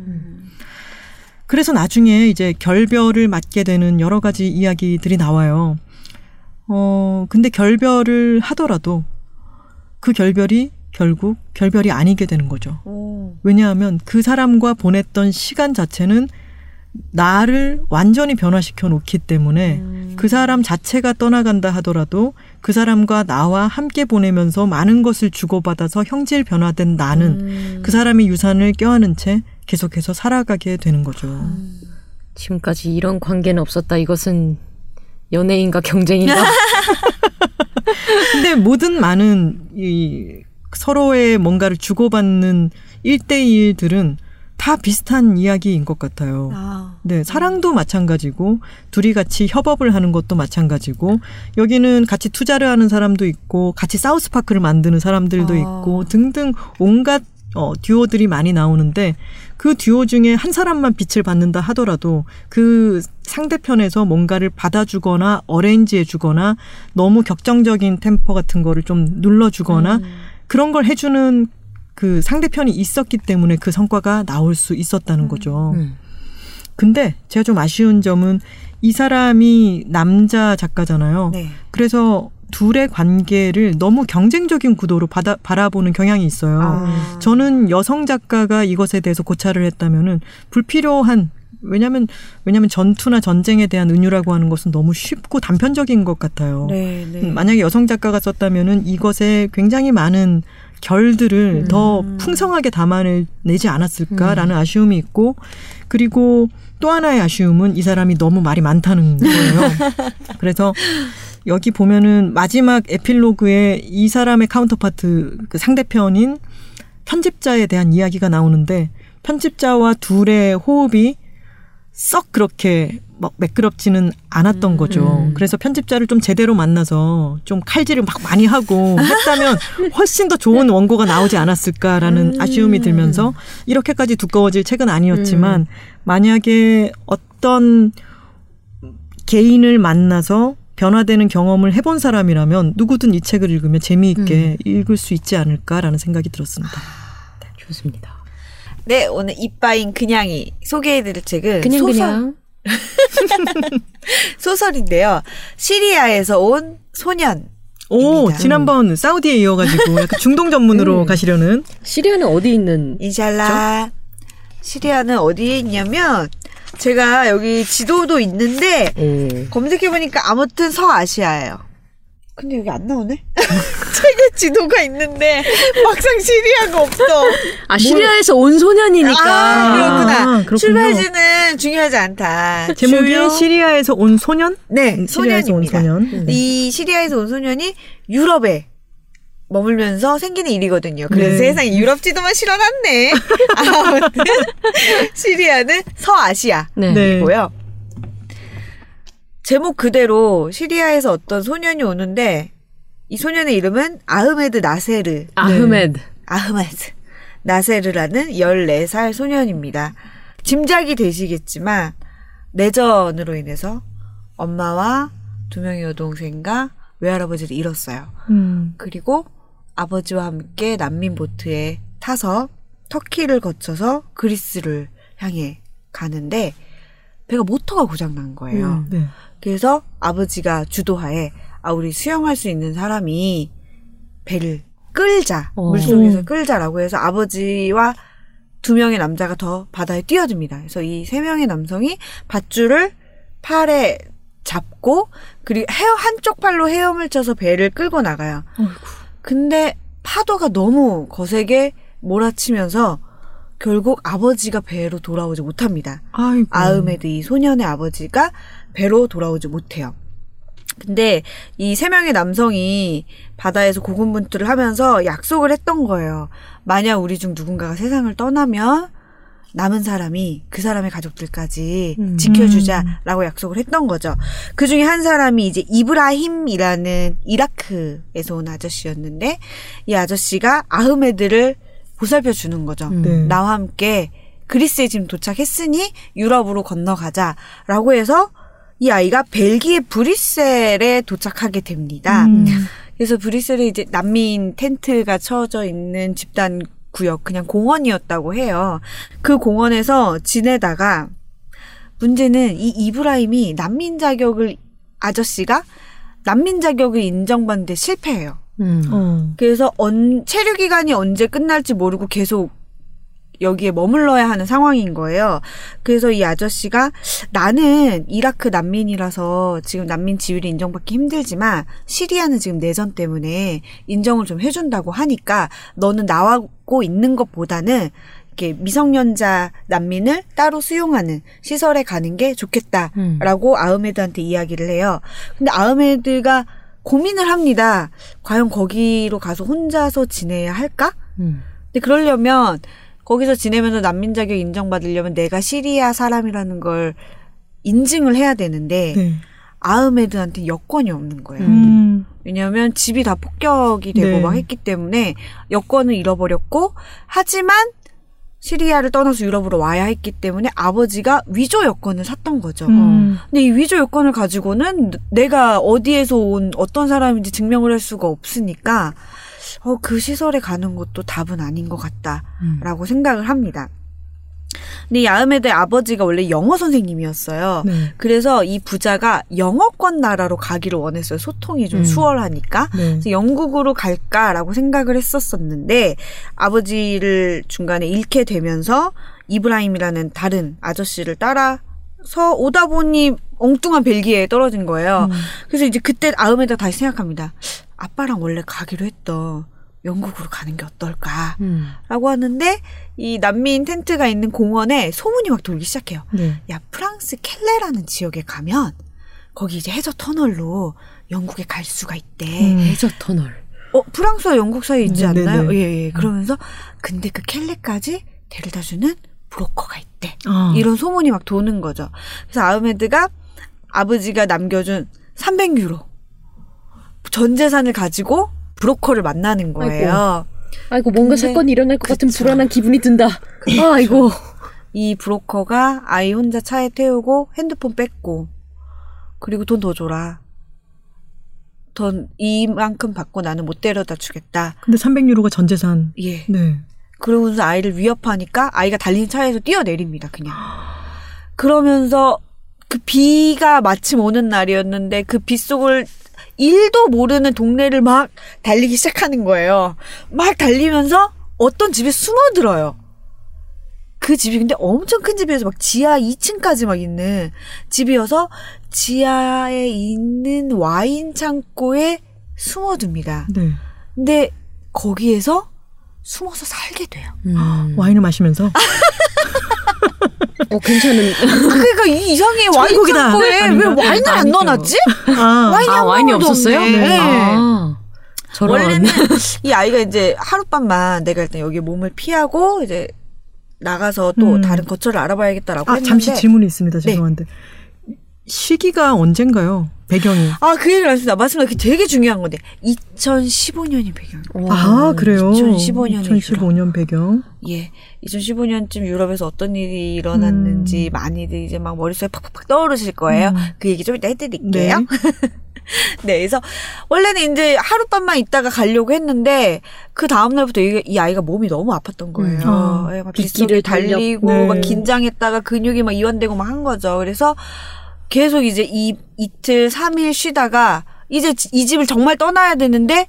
그래서 나중에 이제 결별을 맞게 되는 여러 가지 이야기들이 나와요. 어, 근데 결별을 하더라도 그 결별이 결국 결별이 아니게 되는 거죠. 오. 왜냐하면 그 사람과 보냈던 시간 자체는 나를 완전히 변화시켜 놓기 때문에 그 사람 자체가 떠나간다 하더라도 그 사람과 나와 함께 보내면서 많은 것을 주고받아서 형질 변화된 나는 그 사람의 유산을 껴안은 채 계속해서 살아가게 되는 거죠. 지금까지 이런 관계는 없었다. 이것은 연예인과 경쟁인가? 근데 모든 많은 이 서로의 뭔가를 주고받는 일대일들은 다 비슷한 이야기인 것 같아요. 아. 네, 사랑도 마찬가지고 둘이 같이 협업을 하는 것도 마찬가지고 여기는 같이 투자를 하는 사람도 있고 같이 사우스 파크를 만드는 사람들도 아. 있고 등등 온갖 어, 듀오들이 많이 나오는데 그 듀오 중에 한 사람만 빛을 받는다 하더라도 그 상대편에서 뭔가를 받아주거나 어레인지해주거나 너무 격정적인 템포 같은 거를 좀 눌러주거나 음. 그런 걸 해주는 그 상대편이 있었기 때문에 그 성과가 나올 수 있었다는 거죠. 음. 근데 제가 좀 아쉬운 점은 이 사람이 남자 작가잖아요. 네. 그래서 둘의 관계를 너무 경쟁적인 구도로 받아, 바라보는 경향이 있어요. 아. 저는 여성 작가가 이것에 대해서 고찰을 했다면은 불필요한 왜냐면 왜냐면 전투나 전쟁에 대한 은유라고 하는 것은 너무 쉽고 단편적인 것 같아요. 네, 네. 음, 만약에 여성 작가가 썼다면은 이것에 굉장히 많은 결들을 음. 더 풍성하게 담아내지 않았을까라는 아쉬움이 있고 그리고 또 하나의 아쉬움은 이 사람이 너무 말이 많다는 거예요. 그래서 여기 보면은 마지막 에필로그에 이 사람의 counterpart 그 상대편인 편집자에 대한 이야기가 나오는데 편집자와 둘의 호흡이 썩 그렇게 막 매끄럽지는 않았던 거죠. 음. 그래서 편집자를 좀 제대로 만나서 좀 칼질을 막 많이 하고 했다면 훨씬 더 좋은 원고가 나오지 않았을까라는 음. 아쉬움이 들면서 이렇게까지 두꺼워질 책은 아니었지만 만약에 어떤 개인을 만나서 변화되는 경험을 해본 사람이라면 누구든 이 책을 읽으면 재미있게 읽을 수 있지 않을까라는 생각이 들었습니다. 좋습니다. 네, 오늘 이빠인 그냥이 소개해드릴 책은 그냥 소설, 그냥 소설인데요. 시리아에서 온 소년. 오, 입니다. 지난번 사우디에 이어가지고 약간 중동 전문으로 음. 가시려는 시리아는 어디 있는? 인샬라. 시리아는 어디에 있냐면 제가 여기 지도도 있는데 오. 검색해보니까 아무튼 서아시아예요. 근데 여기 안 나오네? 책에 지도가 있는데 막상 시리아가 없어. 아 시리아에서 온 소년이니까. 아, 그렇구나. 아, 그렇군요. 출발지는 중요하지 않다. 제목이 주요- 시리아에서 온 소년? 네, 음, 시리아에서 온 소년입니다. 소년. 이 시리아에서 온 소년이 유럽에 머물면서 생기는 일이거든요. 그래서 네. 세상에 유럽 지도만 실어놨네. 아무튼 시리아는 서아시아이고요. 네. 제목 그대로 시리아에서 어떤 소년이 오는데 이 소년의 이름은 아흐메드 나세르. 아흐메드. 아흐메드 나세르라는 14살 소년입니다. 짐작이 되시겠지만 내전으로 인해서 엄마와 두 명의 여동생과 외할아버지를 잃었어요. 음. 그리고 아버지와 함께 난민 보트에 타서 터키를 거쳐서 그리스를 향해 가는데 배가 모터가 고장 난 거예요. 음. 네. 그래서 아버지가 주도하에 아 우리 수영할 수 있는 사람이 배를 끌자 어. 물속에서 끌자라고 해서 아버지와 두 명의 남자가 더 바다에 뛰어듭니다. 그래서 이 세 명의 남성이 밧줄을 팔에 잡고 그리고 헤어 한쪽 팔로 헤엄을 쳐서 배를 끌고 나가요. 근데 파도가 너무 거세게 몰아치면서 결국 아버지가 배로 돌아오지 못합니다. 아이고. 아흐메드 이 소년의 아버지가 배로 돌아오지 못해요. 근데 이 세 명의 남성이 바다에서 고군분투를 하면서 약속을 했던 거예요. 만약 우리 중 누군가가 세상을 떠나면 남은 사람이 그 사람의 가족들까지 음. 지켜주자라고 약속을 했던 거죠. 그 중에 한 사람이 이제 이브라힘이라는 이라크에서 온 아저씨였는데 이 아저씨가 아흐메드를 보살펴 주는 거죠. 음. 네. 나와 함께 그리스에 지금 도착했으니 유럽으로 건너가자라고 해서 이 아이가 벨기에 브뤼셀에 도착하게 됩니다. 음. 그래서 브뤼셀에 이제 난민 텐트가 쳐져 있는 집단 구역 그냥 공원이었다고 해요. 그 공원에서 지내다가 문제는 이 이브라임이 난민 자격을 아저씨가 난민 자격을 인정받는데 실패해요. 음. 어. 그래서 언, 체류 기간이 언제 끝날지 모르고 계속 여기에 머물러야 하는 상황인 거예요. 그래서 이 아저씨가 나는 이라크 난민이라서 지금 난민 지위를 인정받기 힘들지만 시리아는 지금 내전 때문에 인정을 좀 해준다고 하니까 너는 나하고 있는 것보다는 이렇게 미성년자 난민을 따로 수용하는 시설에 가는 게 좋겠다라고 아흐메드한테 이야기를 해요. 근데 아흐메드가 고민을 합니다. 과연 거기로 가서 혼자서 지내야 할까? 음. 근데 그러려면 거기서 지내면서 난민 자격 인정받으려면 내가 시리아 사람이라는 걸 인증을 해야 되는데 네. 아흐메드한테 여권이 없는 거예요. 음. 왜냐하면 집이 다 폭격이 되고 네. 막 했기 때문에 여권을 잃어버렸고 하지만 시리아를 떠나서 유럽으로 와야 했기 때문에 아버지가 위조 여권을 샀던 거죠. 음. 근데 이 위조 여권을 가지고는 내가 어디에서 온 어떤 사람인지 증명을 할 수가 없으니까 어, 그 시설에 가는 것도 답은 아닌 것 같다라고 생각을 합니다. 근데 이 아흐메드의 아버지가 원래 영어 선생님이었어요. 네. 그래서 이 부자가 영어권 나라로 가기를 원했어요. 소통이 좀 음. 수월하니까. 네. 영국으로 갈까라고 생각을 했었었는데 아버지를 중간에 잃게 되면서 이브라임이라는 다른 아저씨를 따라서 오다 보니 엉뚱한 벨기에에 떨어진 거예요. 음. 그래서 이제 그때 아흐메드가 다시 생각합니다. 아빠랑 원래 가기로 했던 영국으로 가는 게 어떨까? 음. 라고 하는데 이 난민 텐트가 있는 공원에 소문이 막 돌기 시작해요. 네. 야 프랑스 켈레라는 지역에 가면 거기 이제 해저 터널로 영국에 갈 수가 있대. 음. 해저 터널. 어 프랑스와 영국 사이에 있지 네, 않나요? 네, 네. 예, 예. 그러면서 근데 그 켈레까지 데려다주는 브로커가 있대. 아. 이런 소문이 막 도는 거죠. 그래서 아흐메드가 아버지가 남겨준 300유로 전 재산을 가지고 브로커를 만나는 거예요. 아이고 뭔가 근데- 사건이 일어날 것 같은 그쵸. 불안한 기분이 든다. 아 이거. 이 브로커가 아이 혼자 차에 태우고 핸드폰 뺐고 그리고 돈 더 줘라. 돈 이만큼 받고 나는 못 데려다 주겠다. 근데 300유로가 전 재산. 예. 네. 그러면서 아이를 위협하니까 아이가 달린 차에서 뛰어내립니다. 그냥. 그러면서 그 비가 마침 오는 날이었는데 그 빗속을 일도 모르는 동네를 막 달리기 시작하는 거예요. 막 달리면서 어떤 집에 숨어들어요. 그 집이 근데 엄청 큰 집이어서 막 지하 2층까지 막 있는 집이어서 지하에 있는 와인 창고에 숨어듭니다. 네. 근데 거기에서 숨어서 살게 돼요. 음. 와인을 마시면서 어 괜찮은. 그러니까 이 이상해 와인 천국이다. 창고에 왜? 와인을 안 아니죠. 넣어놨지? 아, 와인이 아한 와인이 없었어요? 없네. 네. 아. 저런. 원래는 이 아이가 이제 하룻밤만 내가 일단 여기 몸을 피하고 이제 나가서 또 음. 다른 거처를 알아봐야겠다라고 아 했는데 잠시 질문이 있습니다. 네. 죄송한데 시기가 언젠가요? 배경이. 아, 그 얘기를 했습니다. 맞습니다. 그게 되게 중요한 건데. 2015년이 배경이에요. 아 그래요. 2015 년에 2015년 배경. 예. 2015년쯤 유럽에서 어떤 일이 일어났는지 많이들 이제 막 머릿속에 팍팍팍 떠오르실 거예요. 음. 그 얘기 좀 이따 해드릴게요. 네. 네, 그래서 원래는 이제 하룻밤만 있다가 가려고 했는데 그 다음 날부터 이, 이 아이가 몸이 너무 아팠던 거예요. 음. 아, 예, 막 빗길을 달리고 네. 막 긴장했다가 근육이 막 이완되고 막 한 거죠. 그래서 계속 이제 이 이틀 삼일 쉬다가 이제 지- 이 집을 정말 떠나야 되는데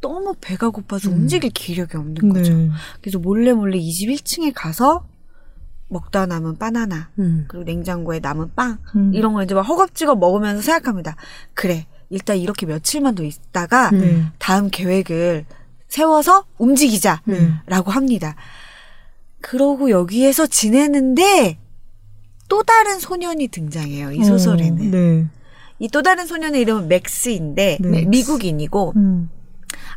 너무 배가 고파서 움직일 기력이 없는 거죠. 네. 그래서 몰래 몰래 이 집 1층에 가서 먹다 남은 바나나 음. 그리고 냉장고에 남은 빵 음. 이런 걸 이제 막 허겁지겁 먹으면서 생각합니다. 그래, 일단 이렇게 며칠만 더 있다가 음. 네. 다음 계획을 세워서 움직이자라고 네. 합니다. 그러고 여기에서 지내는데 또 다른 소년이 등장해요. 이 소설에는. 어, 네. 이또 다른 소년의 이름은 맥스인데 네. 미국인이고 음.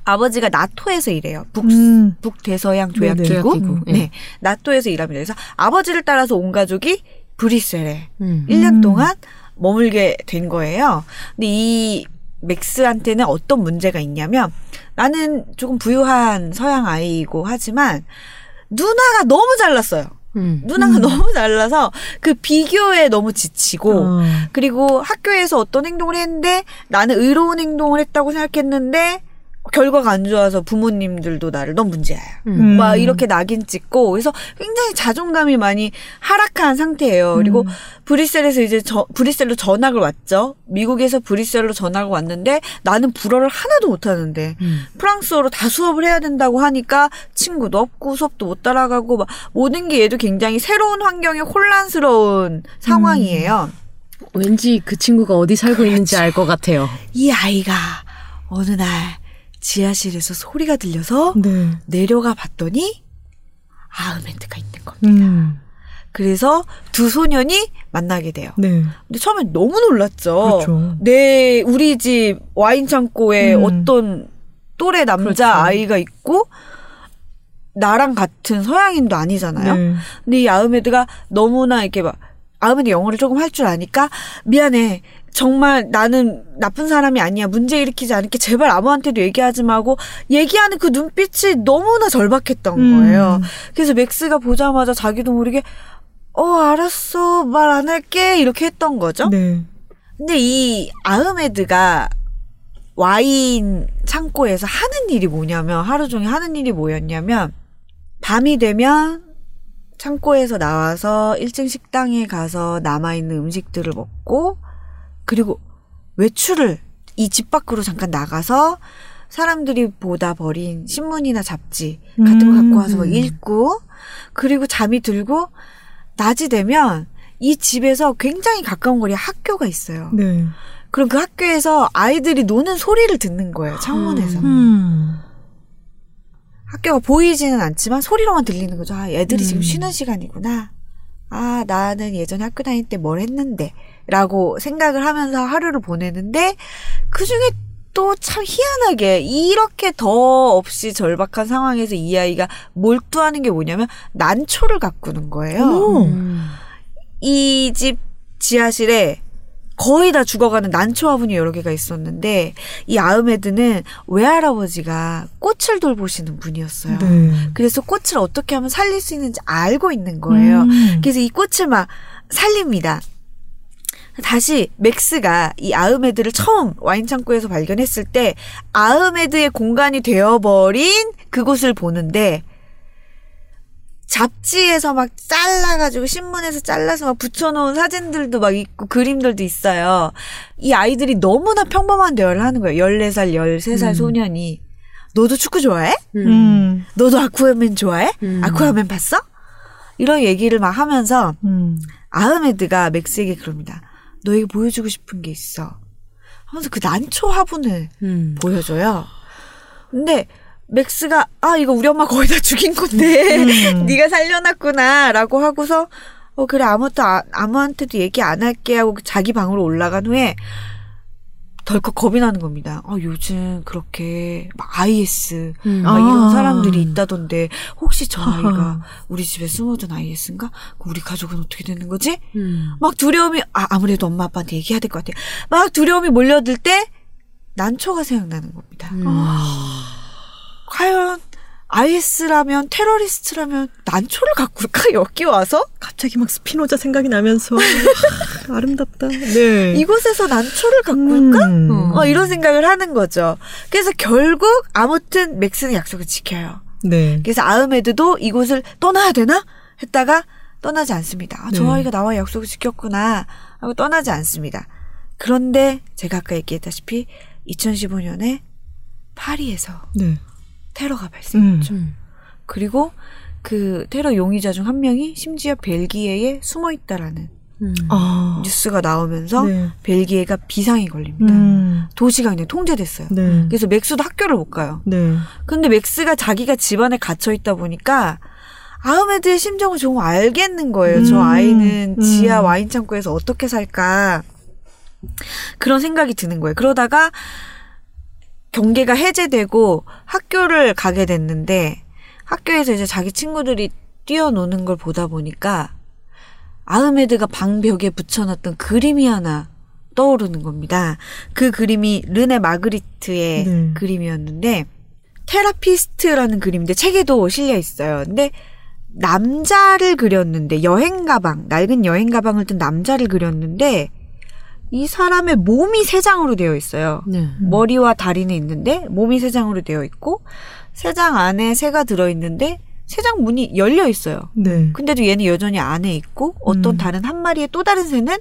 아버지가 나토에서 일해요. 북 음. 북대서양 네네. 조약기구. 조약기구, 예. 네. 나토에서 일합니다. 그래서 아버지를 따라서 온 가족이 브뤼셀에 음. 1년 음. 동안 머물게 된 거예요. 근데 이 맥스한테는 어떤 문제가 있냐면 나는 조금 부유한 서양 아이이고 하지만 누나가 너무 잘났어요. 음. 누나가 너무 잘나서 그 비교에 너무 지치고 어. 그리고 학교에서 어떤 행동을 했는데 나는 의로운 행동을 했다고 생각했는데 결과가 안 좋아서 부모님들도 나를 넌 문제야. 음. 막 이렇게 낙인 찍고 그래서 굉장히 자존감이 많이 하락한 상태예요. 그리고 음. 브뤼셀에서 이제 저, 브뤼셀로 전학을 왔죠. 미국에서 브뤼셀로 전학을 왔는데 나는 불어를 하나도 못 하는데 음. 프랑스어로 다 수업을 해야 된다고 하니까 친구도 없고 수업도 못 따라가고 막 모든 게 얘도 굉장히 새로운 환경에 혼란스러운 상황이에요. 왠지 그 친구가 어디 살고 있는지 알 것 같아요. 이 아이가 어느 날 지하실에서 소리가 들려서 네. 내려가 봤더니 아흐멘트가 있는 겁니다. 음. 그래서 두 소년이 만나게 돼요. 네. 근데 처음에 너무 놀랐죠. 그렇죠. 내 우리 집 와인 창고에 음. 어떤 또래 남자 그렇죠. 아이가 있고 나랑 같은 서양인도 아니잖아요. 네. 근데 이 아흐메드가 너무나 이렇게 막 아흐메드 영어를 조금 할 줄 아니까 미안해. 정말 나는 나쁜 사람이 아니야. 문제 일으키지 않을게. 제발 아무한테도 얘기하지 말고 얘기하는 그 눈빛이 너무나 절박했던 음. 거예요. 그래서 맥스가 보자마자 자기도 모르게 어 알았어 말 안 할게 이렇게 했던 거죠. 네. 근데 이 아흐메드가 와인 창고에서 하는 일이 뭐냐면 하루 종일 하는 일이 뭐였냐면 밤이 되면 창고에서 나와서 1층 식당에 가서 남아있는 음식들을 먹고 그리고 외출을 이 집 밖으로 잠깐 나가서 사람들이 보다 버린 신문이나 잡지 같은 거 갖고 와서 막 음. 읽고 그리고 잠이 들고 낮이 되면 이 집에서 굉장히 가까운 거리에 학교가 있어요. 네. 그럼 그 학교에서 아이들이 노는 소리를 듣는 거예요. 창문에서. 음. 학교가 보이지는 않지만 소리로만 들리는 거죠. 아, 애들이 지금 음. 쉬는 시간이구나. 아, 나는 예전에 학교 다닐 때 뭘 했는데. 라고 생각을 하면서 하루를 보내는데, 그 중에 또 참 희한하게, 이렇게 더 없이 절박한 상황에서 이 아이가 몰두하는 게 뭐냐면, 난초를 가꾸는 거예요. 음. 이집 지하실에 거의 다 죽어가는 난초 화분이 여러 개가 있었는데 이 아흐메드는 외할아버지가 꽃을 돌보시는 분이었어요. 네. 그래서 꽃을 어떻게 하면 살릴 수 있는지 알고 있는 거예요. 음. 그래서 이 꽃을 막 살립니다. 다시 맥스가 이 아흐메드를 처음 와인 창고에서 발견했을 때 아흐메드의 공간이 되어버린 그곳을 보는데 잡지에서 막 잘라가지고 신문에서 잘라서 막 붙여놓은 사진들도 막 있고 그림들도 있어요. 이 아이들이 너무나 평범한 대화를 하는 거예요. 14살, 13살 음. 소년이. 너도 축구 좋아해? 음. 너도 아쿠아맨 좋아해? 음. 아쿠아맨 봤어? 이런 얘기를 막 하면서 음. 아흐메드가 맥스에게 그럽니다. 너에게 보여주고 싶은 게 있어. 하면서 그 난초 화분을 음. 보여줘요. 근데 맥스가 아 이거 우리 엄마 거의 다 죽인 건데 음. 네가 살려놨구나라고 하고서 어 그래 아무도 아, 아무한테도 얘기 안 할게 하고 자기 방으로 올라간 후에 덜컥 겁이 나는 겁니다. 아 요즘 그렇게 막 IS 음. 막 아. 이런 사람들이 있다던데 혹시 저. 아이가 우리 집에 숨어둔 IS인가? 우리 가족은 어떻게 되는 거지? 음. 막 두려움이 아 아무래도 엄마 아빠한테 얘기해야 될 것 같아. 막 두려움이 몰려들 때 난초가 생각나는 겁니다. 음. 과연 IS라면 테러리스트라면 난초를 가꿀까 여기 와서 갑자기 막 스피노자 생각이 나면서 아, 아름답다. 네. 이곳에서 난초를 가꿀까? 음. 어. 어, 이런 생각을 하는 거죠. 그래서 결국 아무튼 맥스는 약속을 지켜요. 네. 그래서 아흐메드도 이곳을 떠나야 되나 했다가 떠나지 않습니다. 아, 저 네. 아이가 나와 약속을 지켰구나 하고 떠나지 않습니다. 그런데 제가 아까 얘기했다시피 2015년에 파리에서 네. 테러가 발생했죠. 음. 그리고 그 테러 용의자 중 한 명이 심지어 벨기에에 숨어 있다라는 음. 아. 뉴스가 나오면서 네. 벨기에가 비상이 걸립니다. 음. 도시가 그냥 통제됐어요. 네. 그래서 맥스도 학교를 못 가요. 네. 근데 맥스가 자기가 집안에 갇혀 있다 보니까 아흐메드의 심정을 조금 알겠는 거예요. 저 음, 아이는 음. 지하 와인 창고에서 어떻게 살까 그런 생각이 드는 거예요. 그러다가 경계가 해제되고 학교를 가게 됐는데 학교에서 이제 자기 친구들이 뛰어노는 걸 보다 보니까 아흐메드가 방벽에 붙여놨던 그림이 하나 떠오르는 겁니다. 그 그림이 르네 마그리트의 네. 그림이었는데 테라피스트라는 그림인데 책에도 실려 있어요. 근데 남자를 그렸는데 여행 가방, 낡은 여행 가방을 든 남자를 그렸는데 이 사람의 몸이 세 장으로 되어 있어요. 네. 머리와 다리는 있는데 몸이 세 장으로 되어 있고 세 장 안에 새가 들어 있는데 세 장 문이 열려 있어요. 네. 근데도 얘는 여전히 안에 있고 어떤 음. 다른 한 마리의 또 다른 새는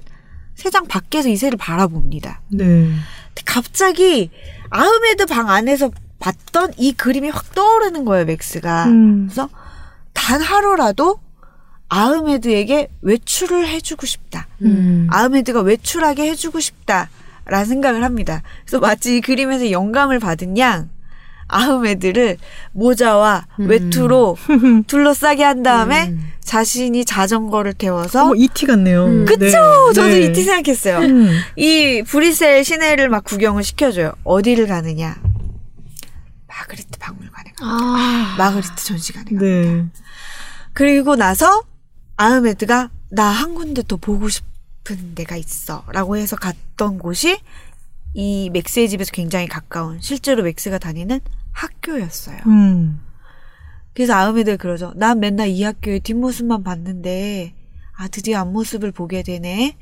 세 장 밖에서 이 새를 바라봅니다. 네. 근데 갑자기 아흐메드 방 안에서 봤던 이 그림이 확 떠오르는 거예요, 맥스가. 음. 그래서 단 하루라도 아흐메드에게 외출을 해주고 싶다. 음. 아흐메드가 외출하게 해주고 싶다라는 생각을 합니다. 그래서 마치 이 그림에서 영감을 받은 양 아흐메드를 모자와 음. 외투로 둘러싸게 한 다음에 음. 자신이 자전거를 태워서 어머 이티 같네요. 음. 그쵸? 네. 저도 네. 이티 생각했어요. 음. 이 브뤼셀 시내를 막 구경을 시켜줘요. 어디를 가느냐? 마그리트 박물관에 아. 마그리트 전시관에. 네. 그리고 나서 아흐메드가 나 한 군데 더 보고 싶은 데가 있어 라고 해서 갔던 곳이 이 맥스의 집에서 굉장히 가까운 실제로 맥스가 다니는 학교였어요. 음. 그래서 아흐메드가 그러죠. 난 맨날 이 학교의 뒷모습만 봤는데 아 드디어 앞모습을 보게 되네.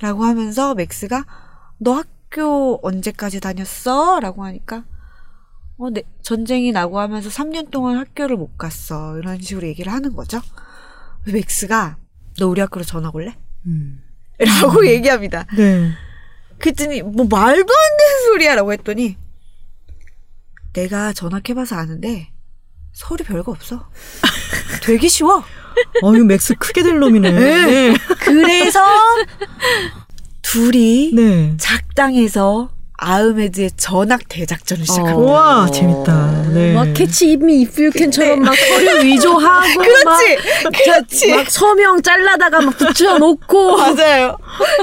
라고 하면서 맥스가 너 학교 언제까지 다녔어? 라고 하니까 어, 네, 전쟁이 나고 하면서 3년 동안 학교를 못 갔어. 이런 식으로 얘기를 하는 거죠. 맥스가 너 우리 학교로 전학 올래? 음. 라고 얘기합니다. 네. 그랬더니 뭐 말도 안 되는 소리야 라고 했더니 내가 전학해봐서 아는데 서울이 별거 없어. 되게 쉬워. 어, 이거 맥스 크게 될 놈이네. 네. 그래서 둘이 네. 작당해서 아흐메드의 전학 대작전을 시작합니다. 우와, 재밌다. 네. 막 Catch Me If You Can처럼 막 서류 위조하고 그렇지, 막, 그렇지. 막 서명 잘라다가 막 붙여놓고 맞아요.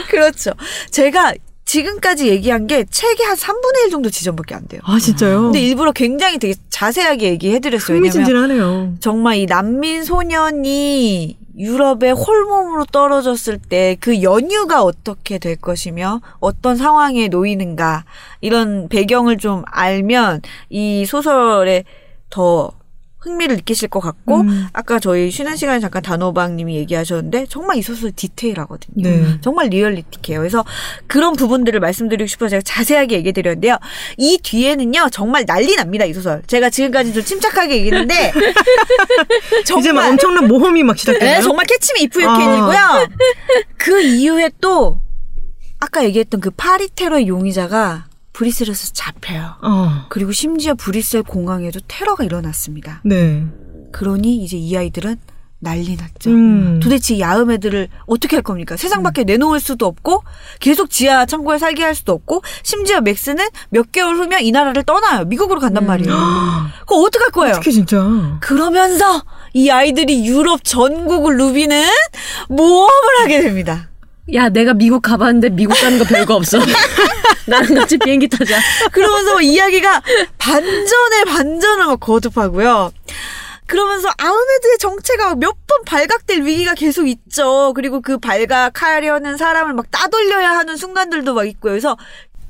그렇죠. 제가 지금까지 얘기한 게 책의 한 3분의 1 정도 지점밖에 안 돼요. 아, 진짜요? 근데 일부러 굉장히 되게 자세하게 얘기해드렸어요. 흥미진진하네요. 정말 이 난민 소년이 유럽에 홀몸으로 떨어졌을 때 그 연유가 어떻게 될 것이며 어떤 상황에 놓이는가 이런 배경을 좀 알면 이 소설에 더 흥미를 느끼실 것 같고 음. 아까 저희 쉬는 시간에 잠깐 단호박님이 얘기하셨는데 정말 이 소설 디테일하거든요. 네. 정말 리얼리티해요. 그래서 그런 부분들을 말씀드리고 싶어서 제가 자세하게 얘기해드렸는데요. 이 뒤에는요 정말 난리 납니다 이 소설. 제가 지금까지 좀 침착하게 얘기했는데 이제 막 엄청난 모험이 막 시작돼요. 네, 정말 캐치미 이프 유캔이고요. 그 이후에 또 아까 얘기했던 그 파리 테러의 용의자가 브리셀에서 잡혀요. 어. 그리고 심지어 브리셀 공항에도 테러가 일어났습니다. 네. 그러니 이제 이 아이들은 난리 났죠. 음. 도대체 이 야음 애들을 어떻게 할 겁니까? 세상 밖에 내놓을 수도 없고 계속 지하 창고에 살게 할 수도 없고 심지어 맥스는 몇 개월 후면 이 나라를 떠나요. 미국으로 간단 말이에요. 그거 어떡할 거예요? 어떻게 진짜. 그러면서 이 아이들이 유럽 전국을 누비는 모험을 하게 됩니다. 야 내가 미국 가봤는데 미국 가는 거 별거 없어 나랑 같이 비행기 타자 그러면서 이야기가 반전에 반전을 막 거듭하고요. 그러면서 아흐메드의 정체가 몇 번 발각될 위기가 계속 있죠. 그리고 그 발각하려는 사람을 막 따돌려야 하는 순간들도 막 있고요. 그래서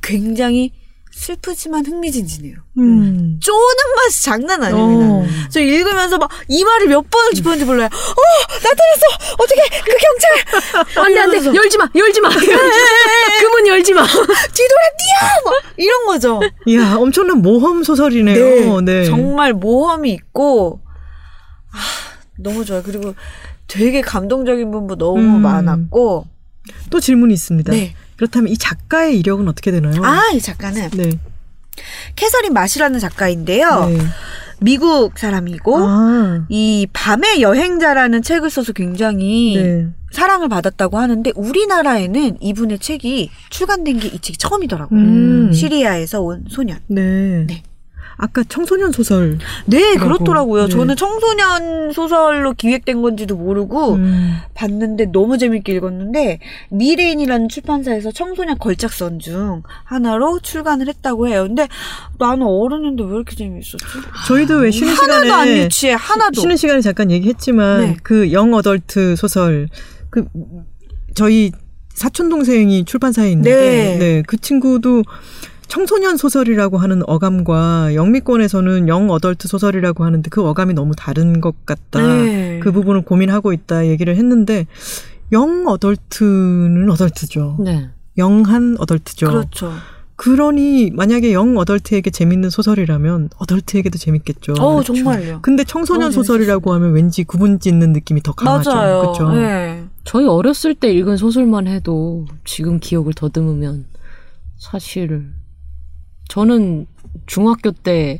굉장히 슬프지만 흥미진진해요. 음. 쪼는 맛이 장난 아닙니다. 어. 저 읽으면서 막 이 말을 몇 번을 짚었는지 몰라요. 어, 나타났어. 어떻게 그 경찰 안돼 안돼 열지 마 열지 마 그문 열지 마 뒤돌아 뛰어. 막 이런 거죠. 이야, 엄청난 모험 소설이네요. 네. 정말 모험이 있고 아, 너무 좋아요. 그리고 되게 감동적인 부분도 너무 음. 많았고 또 질문이 있습니다. 네. 그렇다면 이 작가의 이력은 어떻게 되나요? 아, 이 작가는 네. 캐서린 마시라는 작가인데요. 네. 미국 사람이고 아. 이 밤의 여행자라는 책을 써서 굉장히 네. 사랑을 받았다고 하는데 우리나라에는 이분의 책이 출간된 게 이 책이 처음이더라고요. 음. 시리아에서 온 소년. 네. 네. 아까 청소년 소설. 네, 라고. 그렇더라고요. 네. 저는 청소년 소설로 기획된 건지도 모르고 음. 봤는데 너무 재밌게 읽었는데 미래인이라는 출판사에서 청소년 걸작선 중 하나로 출간을 했다고 해요. 근데 나는 어른인데 왜 이렇게 재밌었지? 저희도 왜 쉬는 하나도 안 시간에 유치해. 하나도. 쉬는 시간에 잠깐 얘기했지만 네. 그영 어덜트 소설 그 저희 사촌 동생이 출판사에 있는데 네. 네, 그 친구도 청소년 소설이라고 하는 어감과 영미권에서는 영 어덜트 소설이라고 하는데 그 어감이 너무 다른 것 같다. 네. 그 부분을 고민하고 있다 얘기를 했는데 영 어덜트는 어덜트죠. 네 영한 어덜트죠. 그렇죠. 그러니 만약에 영 어덜트에게 재밌는 소설이라면 어덜트에게도 재밌겠죠. 어, 정말요. 근데 청소년 소설이라고 하면 왠지 구분 짓는 느낌이 더 강하죠. 맞아요. 그렇죠. 네. 저희 어렸을 때 읽은 소설만 해도 지금 기억을 더듬으면 사실 저는 중학교 때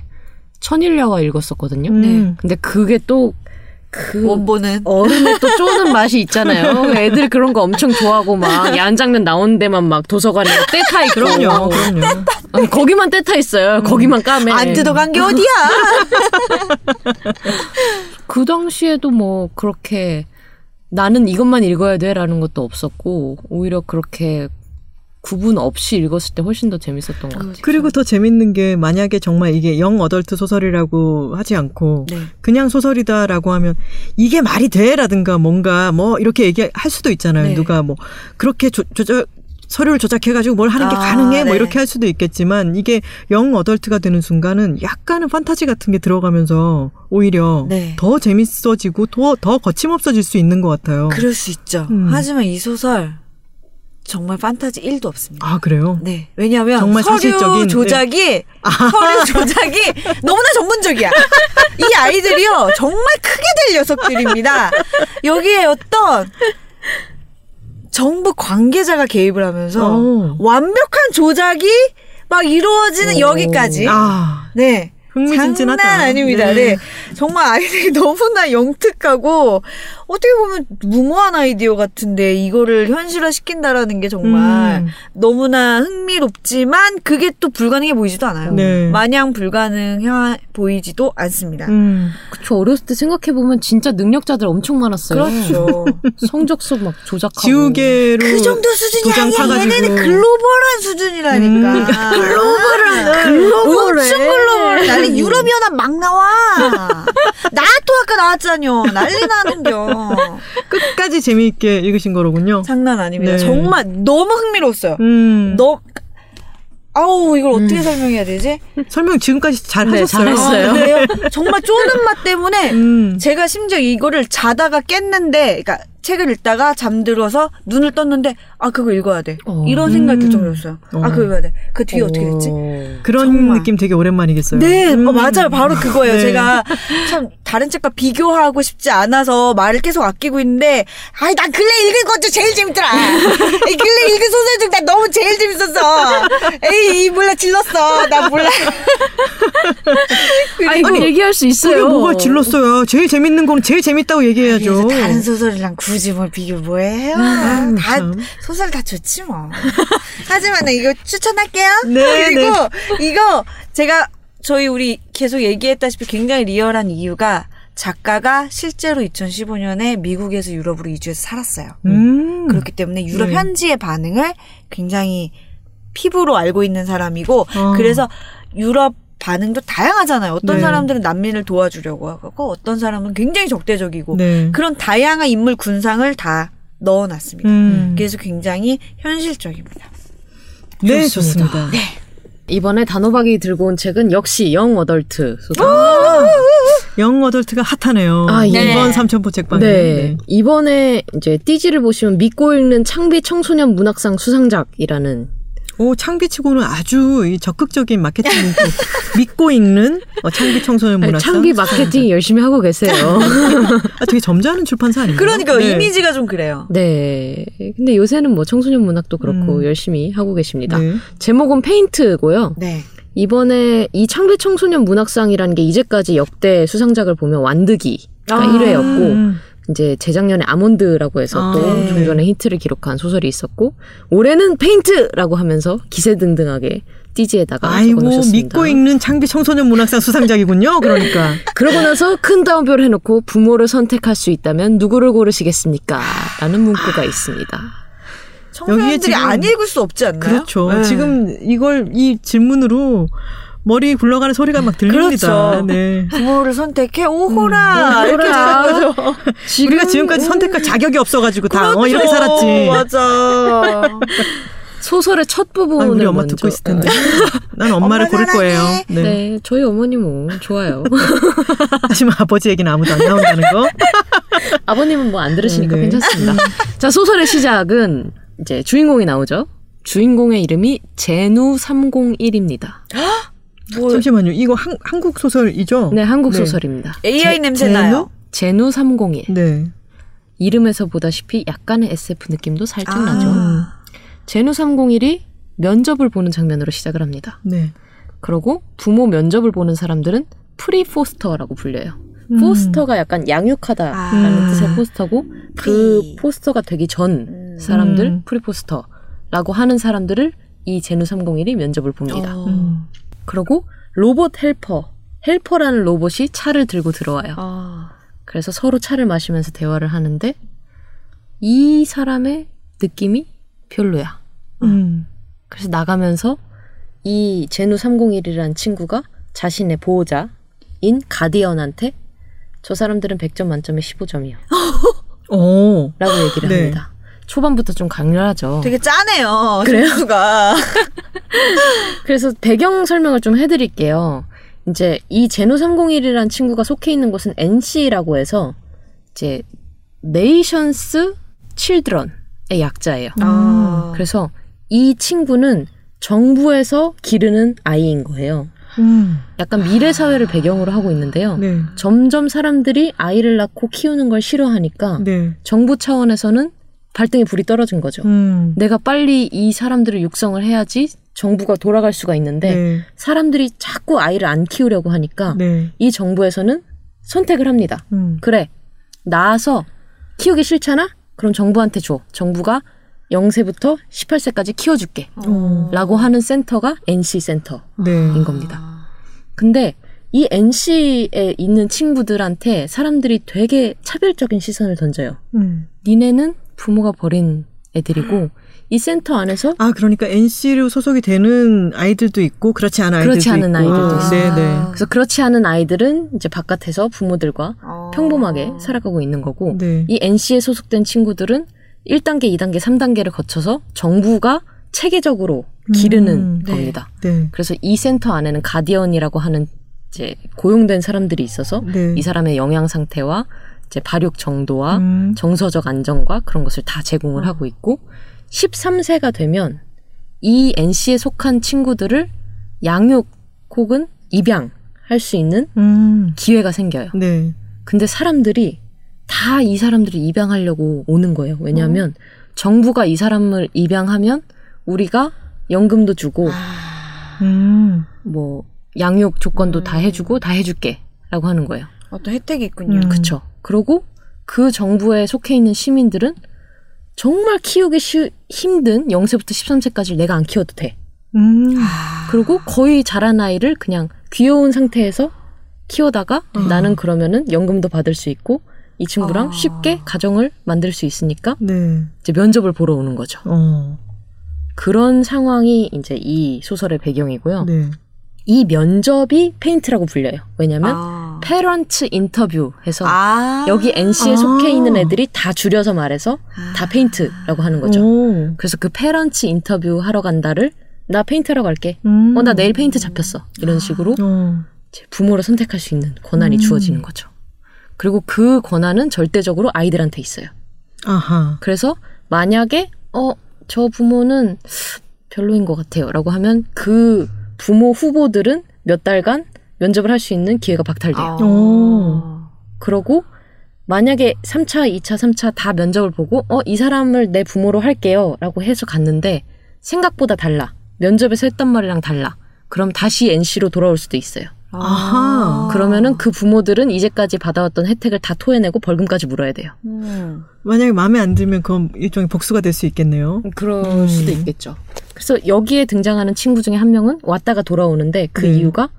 천일야화 읽었었거든요. 음. 근데 그게 또그 원본은 어른의 또 쪼는 맛이 있잖아요. 애들 그런 거 엄청 좋아하고 막 야한 장면 나오는 데만 막 도서관에 떼타 있고 그럼요, 그럼요. 아니, 거기만 떼타 있어요. 거기만 까매. 안 뜯어간 게 어디야? 그 당시에도 뭐 그렇게 나는 이것만 읽어야 돼라는 것도 없었고 오히려 그렇게 구분 없이 읽었을 때 훨씬 더 재밌었던 것 같아요. 그리고 더 재밌는 게 만약에 정말 이게 영 어덜트 소설이라고 하지 않고 네. 그냥 소설이다라고 하면 이게 말이 돼라든가 뭔가 뭐 이렇게 얘기할 수도 있잖아요. 네. 누가 뭐 그렇게 조, 조절 서류를 조작해가지고 뭘 하는 게 아, 가능해 뭐 네. 이렇게 할 수도 있겠지만 이게 영 어덜트가 되는 순간은 약간은 판타지 같은 게 들어가면서 오히려 네. 더 재밌어지고 더, 더 거침없어질 수 있는 것 같아요. 그럴 수 있죠. 음. 하지만 이 소설 정말 판타지 1도 없습니다. 아 그래요? 네. 왜냐하면 정말 서류 사실적인, 네. 조작이 서류 조작이 너무나 전문적이야. 이 아이들이요 정말 크게 될 녀석들입니다. 여기에 어떤 정부 관계자가 개입을 하면서 어. 완벽한 조작이 막 이루어지는 오. 여기까지. 아 네. 흥미진진하다. 장난 아닙니다. 네. 정말 아이들이 너무나 영특하고 어떻게 보면 무모한 아이디어 같은데 이거를 현실화 시킨다라는 게 정말 음. 너무나 흥미롭지만 그게 또 불가능해 보이지도 않아요. 네. 마냥 불가능해 보이지도 않습니다. 음. 그쵸 어렸을 때 생각해 보면 진짜 능력자들 엄청 많았어요. 그렇죠. 성적 수 막 조작하고. 지우개로 그 정도 수준이 아니야. 파가지고. 얘네는 글로벌한 수준이라니까. 음. 글로벌한. 글로벌해. 엄청 글로벌. 나는 유럽연합 막 나와. 나또 아까 나왔잖요. 난리 나는겨. 끝까지 재미있게 읽으신 거로군요. 장난 아닙니다. 네. 정말 너무 흥미로웠어요. 음. 너 아우 이걸 어떻게 설명해야 되지? 설명 지금까지 잘 네, 하셨어요. 잘했어요. 아, 그래요? 정말 쪼는 맛 때문에 음. 제가 심지어 이거를 자다가 깼는데, 그러니까 책을 읽다가 잠들어서 눈을 떴는데, 아 그거 읽어야 돼. 어. 이런 생각이 들 정도였어요. 어. 아 그거 읽어야 돼. 그 뒤에 어 떻게 됐지? 그런 정말. 느낌 되게 오랜만이겠어요. 네, 음. 어, 맞아요. 바로 그거예요. 네. 제가 참 다른 책과 비교하고 싶지 않아서 말을 계속 아끼고 있는데, 아이, 난 근래 읽은 것도 제일 재밌더라. 이 근래 읽은 소설 중난 너무 제일 재밌었어. 에이, 이 몰라 질렀어. 나 몰라. 아니, 그리고 얘기할 수 있어요. 그게 뭐가 질렀어요. 제일 재밌는 거는 제일 재밌다고 얘기해야죠. 다른 소설이랑 굳이 뭘 비교 뭐해요? 아, 다 참. 소설 다 좋지 뭐. 하지만 나 이거 추천할게요. 네, 그리고 이거 제가 저희 우리 계속 얘기했다시피 굉장히 리얼한 이유가 작가가 실제로 2015년에 미국에서 유럽으로 이주해서 살았어요. 음. 그렇기 때문에 유럽 네. 현지의 반응을 굉장히 피부로 알고 있는 사람이고 어. 그래서 유럽 반응도 다양하잖아요. 어떤 네. 사람들은 난민을 도와주려고 하고 어떤 사람은 굉장히 적대적이고 네. 그런 다양한 인물 군상을 다 넣어놨습니다. 음. 그래서 굉장히 현실적입니다. 네, 좋습니다. 좋습니다. 이번에 단호박이 들고 온 책은 역시 영 어덜트 소설. 영 어덜트가 핫하네요. 아, 예. 이번 삼천포 책방에. 네. 이번에 이제 띠지를 보시면 믿고 읽는 창비 청소년 문학상 수상작이라는 오, 창비치고는 아주 이 적극적인 마케팅 문구. 믿고 읽는 어, 창비 청소년 문학상. 창비 마케팅 열심히 하고 계세요. 아, 되게 점잖은 출판사 아닌가요? 그러니까 네. 이미지가 좀 그래요. 네. 근데 요새는 뭐 청소년 문학도 그렇고 음. 열심히 하고 계십니다. 네. 제목은 페인트고요. 네. 이번에 이 창비 청소년 문학상이라는 게 이제까지 역대 수상작을 보면 완득이가 아. 1회였고 음. 이제 재작년에 아몬드라고 해서 아, 또 네. 공전의 히트를 기록한 소설이 있었고 올해는 페인트라고 하면서 기세등등하게 띠지에다가 아이고, 적어놓으셨습니다. 믿고 읽는 창비 청소년 문학상 수상작이군요. 그러니까. 그러고 나서 큰 따옴표를 해놓고 부모를 선택할 수 있다면 누구를 고르시겠습니까? 라는 문구가 있습니다. 청소년들이 지금- 안 읽을 수 없지 않나요? 그렇죠. 네. 지금 이걸 이 질문으로 머리 굴러가는 소리가 막 들립니다. 그렇죠. 네. 부모를 선택해 오호라 이렇게 오호라. 되는 거죠. 우리가 지금까지 선택할 자격이 없어가지고 다 어, 이렇게 그렇죠. 살았지. 맞아. 소설의 첫 부분을 아, 우리 엄마 먼저 듣고 있을 텐데. 난 엄마를 엄마 고를. 거예요. 네. 네. 저희 어머니 뭐 좋아요. 하지만 아버지 얘기는 아무도 안 나온다는 거. 아버님은 뭐 안 들으시니까 네, 네. 괜찮습니다. 자, 소설의 시작은 이제 주인공이 나오죠. 주인공의 이름이 제누 301입니다. 뭐 잠시만요. 이거 한, 한국 소설이죠? 네, 한국 네. 소설입니다. AI 제- 냄새 제노? 나요. 제누 301. 네. 이름에서 보다시피 약간의 SF 느낌도 살짝 아. 나죠. 음. 제누 301이 면접을 보는 장면으로 시작을 합니다. 네. 그리고 부모 면접을 보는 사람들은 pre foster라고 불려요. 음. foster가 약간 양육하다라는 아. 뜻의 foster고 그 pre. foster가 되기 전 음. 사람들 음. pre foster라고 하는 사람들을 이 제누 301이 면접을 봅니다. 어. 음. 그리고 로봇 helper helper라는 로봇이 차를 들고 들어와요. 아. 그래서 서로 차를 마시면서 대화를 하는데 이 사람의 느낌이 별로야. 음. 그래서 나가면서 이 제누 301이라는 친구가 자신의 보호자인 가디언한테 저 사람들은 100점 만점에 15점이요. 오. 라고 얘기를 네. 합니다. 초반부터 좀 강렬하죠. 되게 짜네요. 그래요? 가 그래서 배경 설명을 좀 해드릴게요. 이제 이 제노 301이라는 친구가 속해 있는 곳은 NC라고 해서 이제 네이션스 칠드런의 약자예요. 아. 그래서 이 친구는 정부에서 기르는 아이인 거예요. 음. 약간 미래 사회를 배경으로 하고 있는데요. 네. 점점 사람들이 아이를 낳고 키우는 걸 싫어하니까 네. 정부 차원에서는 발등에 불이 떨어진 거죠. 음. 내가 빨리 이 사람들을 육성을 해야지 정부가 돌아갈 수가 있는데 네. 사람들이 자꾸 아이를 안 키우려고 하니까 네. 이 정부에서는 선택을 합니다. 음. 그래 낳아서 키우기 싫잖아? 그럼 정부한테 줘. 정부가 0세부터 18세까지 키워줄게. 어. 라고 하는 센터가 NC 센터인 네. 겁니다. 근데 이 NC에 있는 친구들한테 사람들이 되게 차별적인 시선을 던져요. 음. 니네는 부모가 버린 애들이고 이 센터 안에서 아, 그러니까 NC로 소속이 되는 아이들도 있고 그렇지 않은 아이들도 그렇지 않은 있고. 아이들도 있어요. 네, 네. 그래서 그렇지 않은 아이들은 이제 바깥에서 부모들과 어. 평범하게 살아가고 있는 거고 네. 이 NC에 소속된 친구들은 1단계, 2단계, 3단계를 거쳐서 정부가 체계적으로 기르는 음, 네. 겁니다. 네. 그래서 이 센터 안에는 가디언이라고 하는 이제 고용된 사람들이 있어서 네. 이 사람의 영양 상태와 이제 발육 정도와 음. 정서적 안정과 그런 것을 다 제공을 하고 있고 13세가 되면 이 NC에 속한 친구들을 양육 혹은 입양 할 수 있는 음. 기회가 생겨요. 네. 근데 사람들이 다 이 사람들을 입양하려고 오는 거예요. 왜냐하면 정부가 이 사람을 입양하면 우리가 연금도 주고 음. 뭐 양육 조건도 다 해주고 다 해줄게라고 하는 거예요. 어떤 혜택이 있군요. 음. 그쵸. 그러고 그 정부에 속해 있는 시민들은 정말 키우기 쉬, 힘든 0세부터 13세까지 내가 안 키워도 돼. 음. 그리고 거의 자란 아이를 그냥 귀여운 상태에서 키우다가 나는 그러면은 연금도 받을 수 있고 이 친구랑 아. 쉽게 가정을 만들 수 있으니까 네. 이제 면접을 보러 오는 거죠. 어. 그런 상황이 이제 이 소설의 배경이고요. 네. 이 면접이 페인트라고 불려요. 왜냐면 아. parent 인터뷰 해서 아. 여기 NC에 아. 속해 있는 애들이 다 줄여서 말해서 다 페인트라고 하는 거죠. 오. 그래서 그 parent 인터뷰 하러 간다를 나 페인트하러 갈게. 음. 어, 나 내일 페인트 잡혔어. 이런 식으로 어. 이제 부모를 선택할 수 있는 권한이 음. 주어지는 거죠. 그리고 그 권한은 절대적으로 아이들한테 있어요. 아하. 그래서 만약에 어, 저 부모는 별로인 것 같아요. 라고 하면 그 부모 후보들은 몇 달간 면접을 할 수 있는 기회가 박탈돼요. 아. 오. 그러고 만약에 3차, 2차, 3차 다 면접을 보고 어, 이 사람을 내 부모로 할게요. 라고 해서 갔는데 생각보다 달라. 면접에서 했던 말이랑 달라. 그럼 다시 NC로 돌아올 수도 있어요. 아하. 그러면은 그 부모들은 이제까지 받아왔던 혜택을 다 토해내고 벌금까지 물어야 돼요. 음. 만약에 마음에 안 들면 그건 일종의 복수가 될 수 있겠네요. 그럴 음. 수도 있겠죠. 그래서 여기에 등장하는 친구 중에 한 명은 왔다가 돌아오는데 그 네. 이유가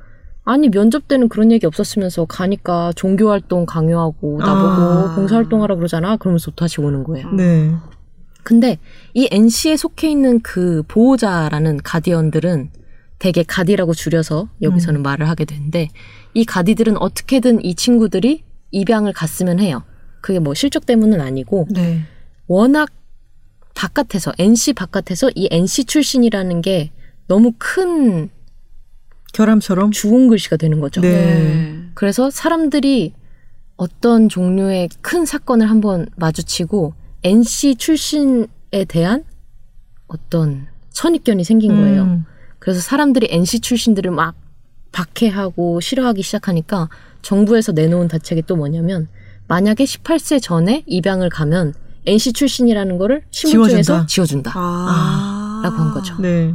아니 면접 때는 그런 얘기 없었으면서 가니까 종교 활동 강요하고 아. 나보고 봉사 활동하라 그러잖아. 그러면서 다시 오는 거예요. 네. 근데 이 NC에 속해 있는 그 보호자라는 가디언들은 대개 가디라고 줄여서 여기서는 말을 하게 되는데 이 가디들은 어떻게든 이 친구들이 입양을 갔으면 해요. 그게 뭐 실적 때문은 아니고 네. 워낙 바깥에서 NC 바깥에서 이 NC 출신이라는 게 너무 큰 결함처럼. 주홍 글씨가 되는 거죠. 네. 그래서 사람들이 어떤 종류의 큰 사건을 한번 마주치고 NC 출신에 대한 어떤 선입견이 생긴 거예요. 음. 그래서 사람들이 NC 출신들을 막 박해하고 싫어하기 시작하니까 정부에서 내놓은 대책이 또 뭐냐면 만약에 18세 전에 입양을 가면 NC 출신이라는 거를 신분증에서 지워준다. 아. 라고 한 거죠. 네.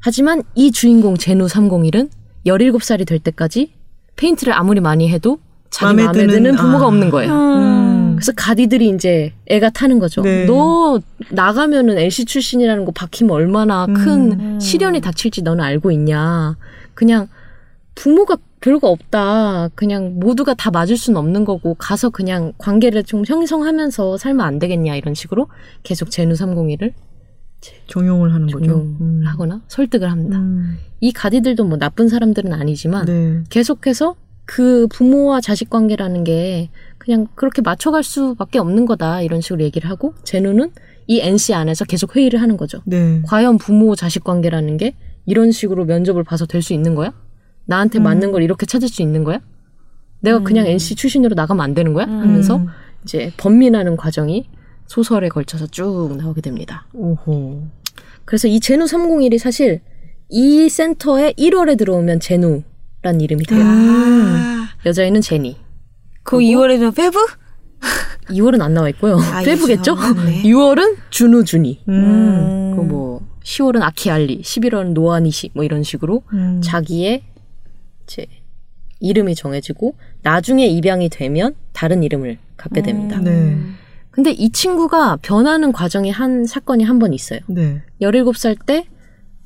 하지만 이 주인공 제누 301은 17살이 될 때까지 페인트를 아무리 많이 해도 자기 마음에 마음에, 드는- 드는 부모가 아. 없는 거예요. 음. 그래서 가디들이 이제 애가 타는 거죠. 네. 너 나가면은 NC 출신이라는 거 박히면 얼마나 큰 음. 시련이 닥칠지 너는 알고 있냐. 그냥 부모가 별거 없다. 그냥 모두가 다 맞을 수는 없는 거고 가서 그냥 관계를 좀 형성하면서 살면 안 되겠냐 이런 식으로 계속 제누 301을 종용을 하는 거죠. 종용을 음. 하거나 설득을 합니다. 음. 이 가디들도 뭐 나쁜 사람들은 아니지만 네. 계속해서 그 부모와 자식 관계라는 게 그냥 그렇게 맞춰갈 수밖에 없는 거다 이런 식으로 얘기를 하고 제누는 이 NC 안에서 계속 회의를 하는 거죠. 네. 과연 부모 자식 관계라는 게 이런 식으로 면접을 봐서 될 수 있는 거야? 나한테 음. 맞는 걸 이렇게 찾을 수 있는 거야? 내가 그냥 NC 출신으로 나가면 안 되는 거야? 하면서 음. 이제 번민하는 과정이 소설에 걸쳐서 쭉 나오게 됩니다. 오호. 그래서 이 제누 301이 사실 이 센터에 1월에 들어오면 제누란 이름이 돼요. 아. 여자애는 제니. 그 2월에는 페브? 2월은 안 나와 있고요. 아, 페브겠죠? 이거 네. 6월은 준우 준이. 음. 그리고 뭐 10월은 아키알리, 11월은 노아니시 뭐 이런 식으로 음. 자기의 이 제 이름이 정해지고 나중에 입양이 되면 다른 이름을 갖게 됩니다. 네. 근데 이 친구가 변하는 과정에 한 사건이 한 번 있어요. 네. 17살 때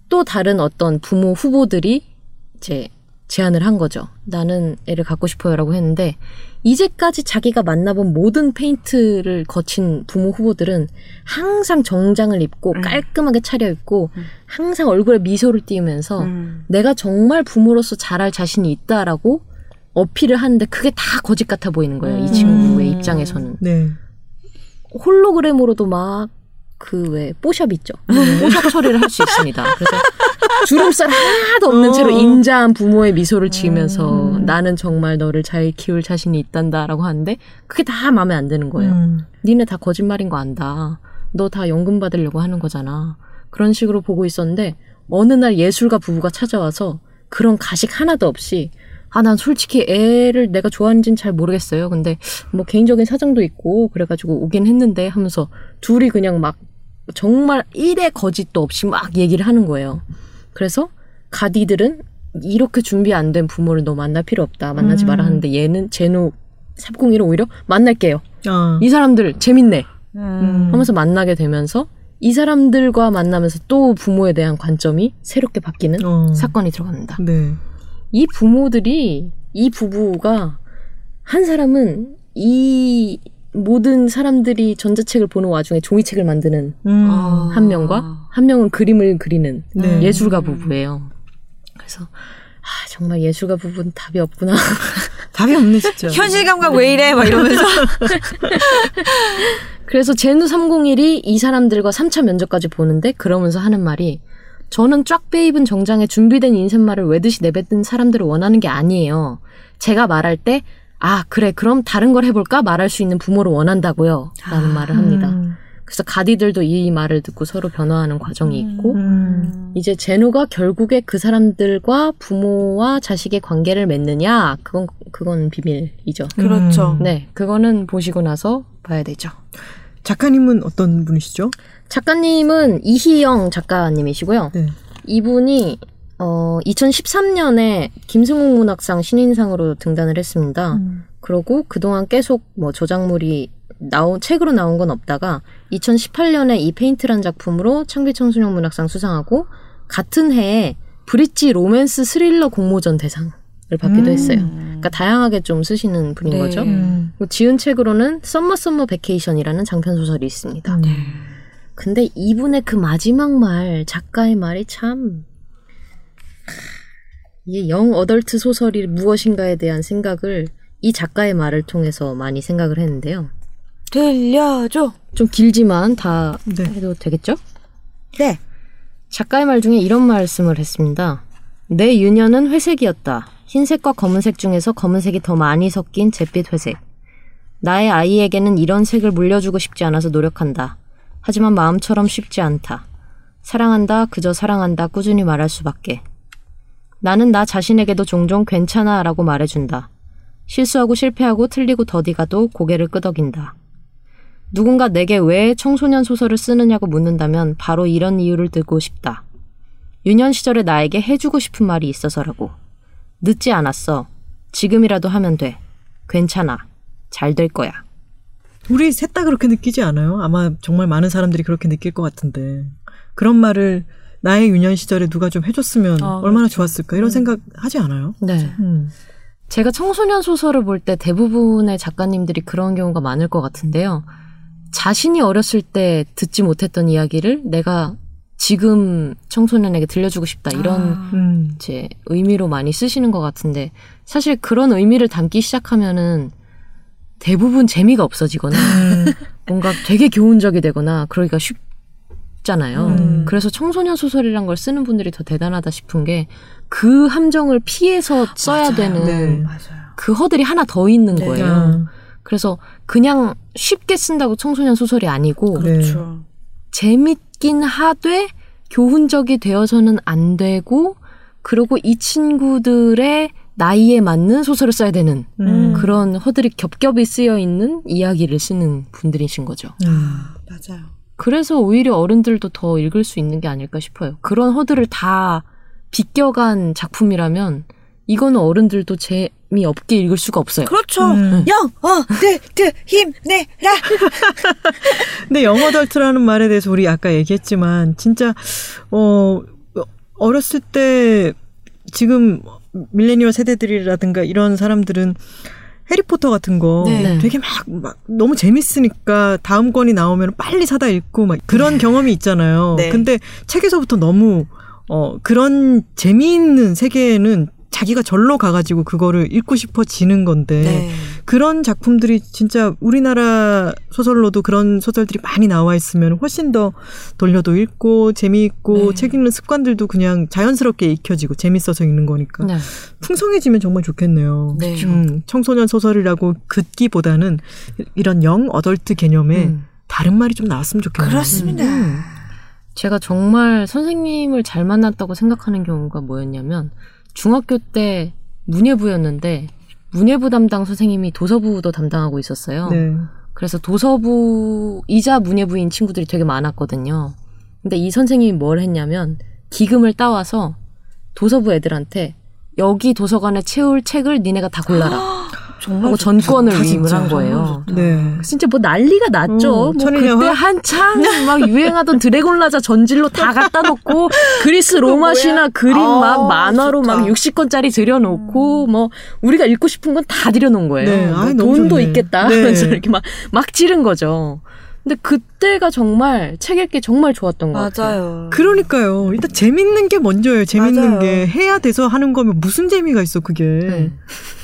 또 다른 어떤 부모 후보들이 이제 제안을 한 거죠. 나는 애를 갖고 싶어요라고 했는데 이제까지 자기가 만나본 모든 페인트를 거친 부모 후보들은 항상 정장을 입고 깔끔하게 차려입고 항상 얼굴에 미소를 띄우면서 음. 내가 정말 부모로서 잘할 자신이 있다라고 어필을 하는데 그게 다 거짓 같아 보이는 거예요. 이 친구의 입장에서는. 네. 홀로그램으로도 막 그왜 뽀샵 있죠. 뽀샵 처리를 할 수 있습니다. 그래서 주름살 하나도 없는 채로 인자한 부모의 미소를 지으면서 나는 정말 너를 잘 키울 자신이 있단다라고 하는데 그게 다 마음에 안 드는 거예요. 음. 니네 다 거짓말인 거 안다. 너 다 연금 받으려고 하는 거잖아. 그런 식으로 보고 있었는데 어느 날 예술가 부부가 찾아와서 그런 가식 하나도 없이 아, 난 솔직히 애를 내가 좋아하는지는 잘 모르겠어요. 근데 뭐 개인적인 사정도 있고 그래가지고 오긴 했는데 하면서 둘이 그냥 막 정말 일의 거짓도 없이 막 얘기를 하는 거예요. 그래서 가디들은 이렇게 준비 안 된 부모를 너 만날 필요 없다. 만나지 마라 하는데 얘는 제노 301은 오히려 만날게요. 아. 이 사람들 재밌네. 음. 하면서 만나게 되면서 이 사람들과 만나면서 또 부모에 대한 관점이 새롭게 바뀌는 어. 사건이 들어갑니다. 네. 이 부모들이 이 부부가 한 사람은 이 모든 사람들이 전자책을 보는 와중에 종이책을 만드는 음. 아. 한 명과 한 명은 그림을 그리는 네. 예술가 부부예요. 그래서 아, 정말 예술가 부부는 답이 없구나. 답이 없네 진짜. 현실 감각 왜 이래? 막 이러면서. 그래서 제누 301이 이 사람들과 3차 면접까지 보는데 그러면서 하는 말이 저는 쫙 빼입은 정장에 준비된 인쇄말을 외듯이 내뱉은 사람들을 원하는 게 아니에요. 제가 말할 때 아, 그래, 그럼 다른 걸 해볼까? 말할 수 있는 부모를 원한다고요. 라는 말을 합니다. 음. 그래서 가디들도 이 말을 듣고 서로 변화하는 과정이 있고, 음. 이제 제노가 결국에 그 사람들과 부모와 자식의 관계를 맺느냐, 그건, 그건 비밀이죠. 그렇죠. 네, 그거는 보시고 나서 봐야 되죠. 작가님은 어떤 분이시죠? 작가님은 이희영 작가님이시고요. 네. 이분이 어 2013년에 김승옥 문학상 신인상으로 등단을 했습니다. 그러고 그동안 계속 뭐 저작물이 나온 책으로 나온 건 없다가 2018년에 이 페인트란 작품으로 창비 청소년 문학상 수상하고 같은 해에 브릿G 로맨스 스릴러 공모전 대상 을 받기도 음. 했어요. 그러니까 다양하게 좀 쓰시는 분인 네. 거죠. 음. 지은 책으로는 썸머 썸머 베케이션이라는 장편 소설이 있습니다. 네. 근데 이분의 그 마지막 말, 작가의 말이 참, 이게 영 어덜트 소설이 무엇인가에 대한 생각을 이 작가의 말을 통해서 많이 생각을 했는데요. 들려줘. 좀 길지만 다 네. 해도 되겠죠? 네. 작가의 말 중에 이런 말씀을 했습니다. 내 유년은 회색이었다. 흰색과 검은색 중에서 검은색이 더 많이 섞인 잿빛 회색. 나의 아이에게는 이런 색을 물려주고 싶지 않아서 노력한다. 하지만 마음처럼 쉽지 않다. 사랑한다, 그저 사랑한다, 꾸준히 말할 수밖에. 나는 나 자신에게도 종종 괜찮아 라고 말해준다. 실수하고 실패하고 틀리고 더디가도 고개를 끄덕인다. 누군가 내게 왜 청소년 소설을 쓰느냐고 묻는다면 바로 이런 이유를 듣고 싶다. 유년 시절에 나에게 해주고 싶은 말이 있어서라고. 늦지 않았어. 지금이라도 하면 돼. 괜찮아. 잘 될 거야. 우리 셋 다 그렇게 느끼지 않아요? 아마 정말 많은 사람들이 그렇게 느낄 것 같은데 그런 말을 나의 유년 시절에 누가 좀 해줬으면 아, 얼마나 좋았을까 이런 생각 하지 않아요? 네. 음. 제가 청소년 소설을 볼 때 대부분의 작가님들이 그런 경우가 많을 것 같은데요. 자신이 어렸을 때 듣지 못했던 이야기를 내가 지금 청소년에게 들려주고 싶다 이런 아. 음. 이제 의미로 많이 쓰시는 것 같은데 사실 그런 의미를 담기 시작하면은 대부분 재미가 없어지거나 음. 뭔가 되게 교훈적이 되거나 그러기가 쉽잖아요. 음. 그래서 청소년 소설이란 걸 쓰는 분들이 더 대단하다 싶은 게 그 함정을 피해서 써야 맞아요. 되는 네. 그 허들이 하나 더 있는 네. 거예요. 아, 그래서 그냥 쉽게 쓴다고 청소년 소설이 아니고 네. 그렇죠. 재밌긴 하되 교훈적이 되어서는 안 되고 그리고 이 친구들의 나이에 맞는 소설을 써야 되는 음. 그런 허들이 겹겹이 쓰여 있는 이야기를 쓰는 분들이신 거죠. 음. 맞아요. 그래서 오히려 어른들도 더 읽을 수 있는 게 아닐까 싶어요. 그런 허들을 다 비껴간 작품이라면 이거는 어른들도 재미없게 읽을 수가 없어요. 그렇죠. 음. 영, 어, 드, 드, 힘내라. 근데 영어 덜트라는 말에 대해서 우리 아까 얘기했지만 진짜 어 어렸을 때 지금 밀레니얼 세대들이라든가 이런 사람들은 해리포터 같은 거 네. 되게 막, 막 너무 재밌으니까 다음 권이 나오면 빨리 사다 읽고 막 그런 경험이 있잖아요. 네. 근데 책에서부터 너무 어 그런 재미있는 세계에는 자기가 절로 가가지고 그거를 읽고 싶어지는 건데 네. 그런 작품들이 진짜 우리나라 소설로도 그런 소설들이 많이 나와 있으면 훨씬 더 돌려도 읽고 재미있고 네. 책 읽는 습관들도 그냥 자연스럽게 익혀지고 재밌어서 읽는 거니까 네. 풍성해지면 정말 좋겠네요. 네. 음, 청소년 소설이라고 긋기보다는 이런 영 어덜트 개념에 음. 다른 말이 좀 나왔으면 좋겠네요. 그렇습니다. 음. 제가 정말 선생님을 잘 만났다고 생각하는 경우가 뭐였냐면 중학교 때 문예부였는데 문예부 담당 선생님이 도서부도 담당하고 있었어요. 네. 그래서 도서부이자 문예부인 친구들이 되게 많았거든요. 근데 이 선생님이 뭘 했냐면 기금을 따와서 도서부 애들한테 여기 도서관에 채울 책을 니네가 다 골라라 정말 하고. 전권을 다 위임을 진짜 한 거예요. 네. 진짜 뭐 난리가 났죠. 어, 뭐? 그때 한창 막 유행하던 드래곤 라자 전질로 다 갖다 놓고 그리스 로마 신화 그림 아, 막 만화로 좋다. 막 60권짜리 들여놓고 뭐 우리가 읽고 싶은 건 다 들여놓은 거예요. 네, 뭐 아이, 돈도 좋네. 있겠다 네. 하면서 이렇게 막, 막 지른 거죠. 근데 그때가 정말 책 읽기 정말 좋았던 것 같아요. 맞아요. 그러니까요. 일단 재밌는 게 먼저예요. 재밌는 맞아요. 게 해야 돼서 하는 거면 무슨 재미가 있어 그게. 네.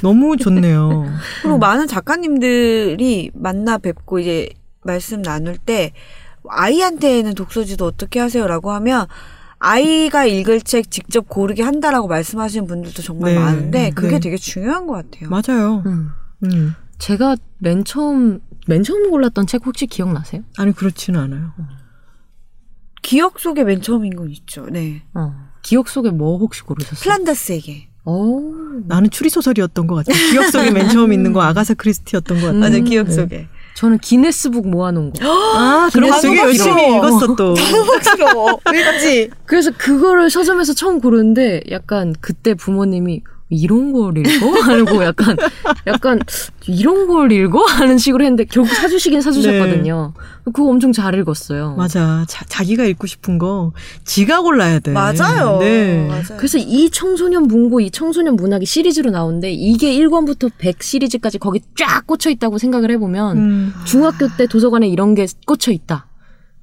너무 좋네요. 그리고 많은 작가님들이 만나 뵙고 이제 말씀 나눌 때 아이한테는 독서지도 어떻게 하세요라고 하면 아이가 읽을 책 직접 고르게 한다라고 말씀하시는 분들도 정말 네. 많은데 그게 네. 되게 중요한 것 같아요. 맞아요. 음. 음. 제가 맨 처음 맨 처음 골랐던 책 혹시 기억나세요? 아니 그렇지는 않아요. 기억 속에 맨 처음인 건 있죠. 네. 어. 기억 속에 뭐 혹시 고르셨어요? 플란다스에게. 오. 나는 추리 소설이었던 것 같아요. 기억 속에 맨 처음 있는 거 아가사 크리스티였던 것 같아요. 맞아, 네. 기억 네. 속에. 저는 기네스북 모아놓은 거. 아, 그럼 기네스 되게 열심히. 읽었어 또. 싫어. 왠지. 그래서 그거를 서점에서 처음 고르는데 약간 그때 부모님이 이런 걸 읽어? 하고 약간 약간 이런 걸 읽어? 하는 식으로 했는데 결국 사주시긴 사주셨거든요. 그거 엄청 잘 읽었어요. 맞아. 자, 자기가 읽고 싶은 거 지가 골라야 돼. 맞아요. 네. 맞아요. 그래서 이 청소년 문고, 이 청소년 문학이 시리즈로 나오는데 이게 1권부터 100 시리즈까지 거기 쫙 꽂혀 있다고 생각을 해 보면 음. 중학교 때 도서관에 이런 게 꽂혀 있다.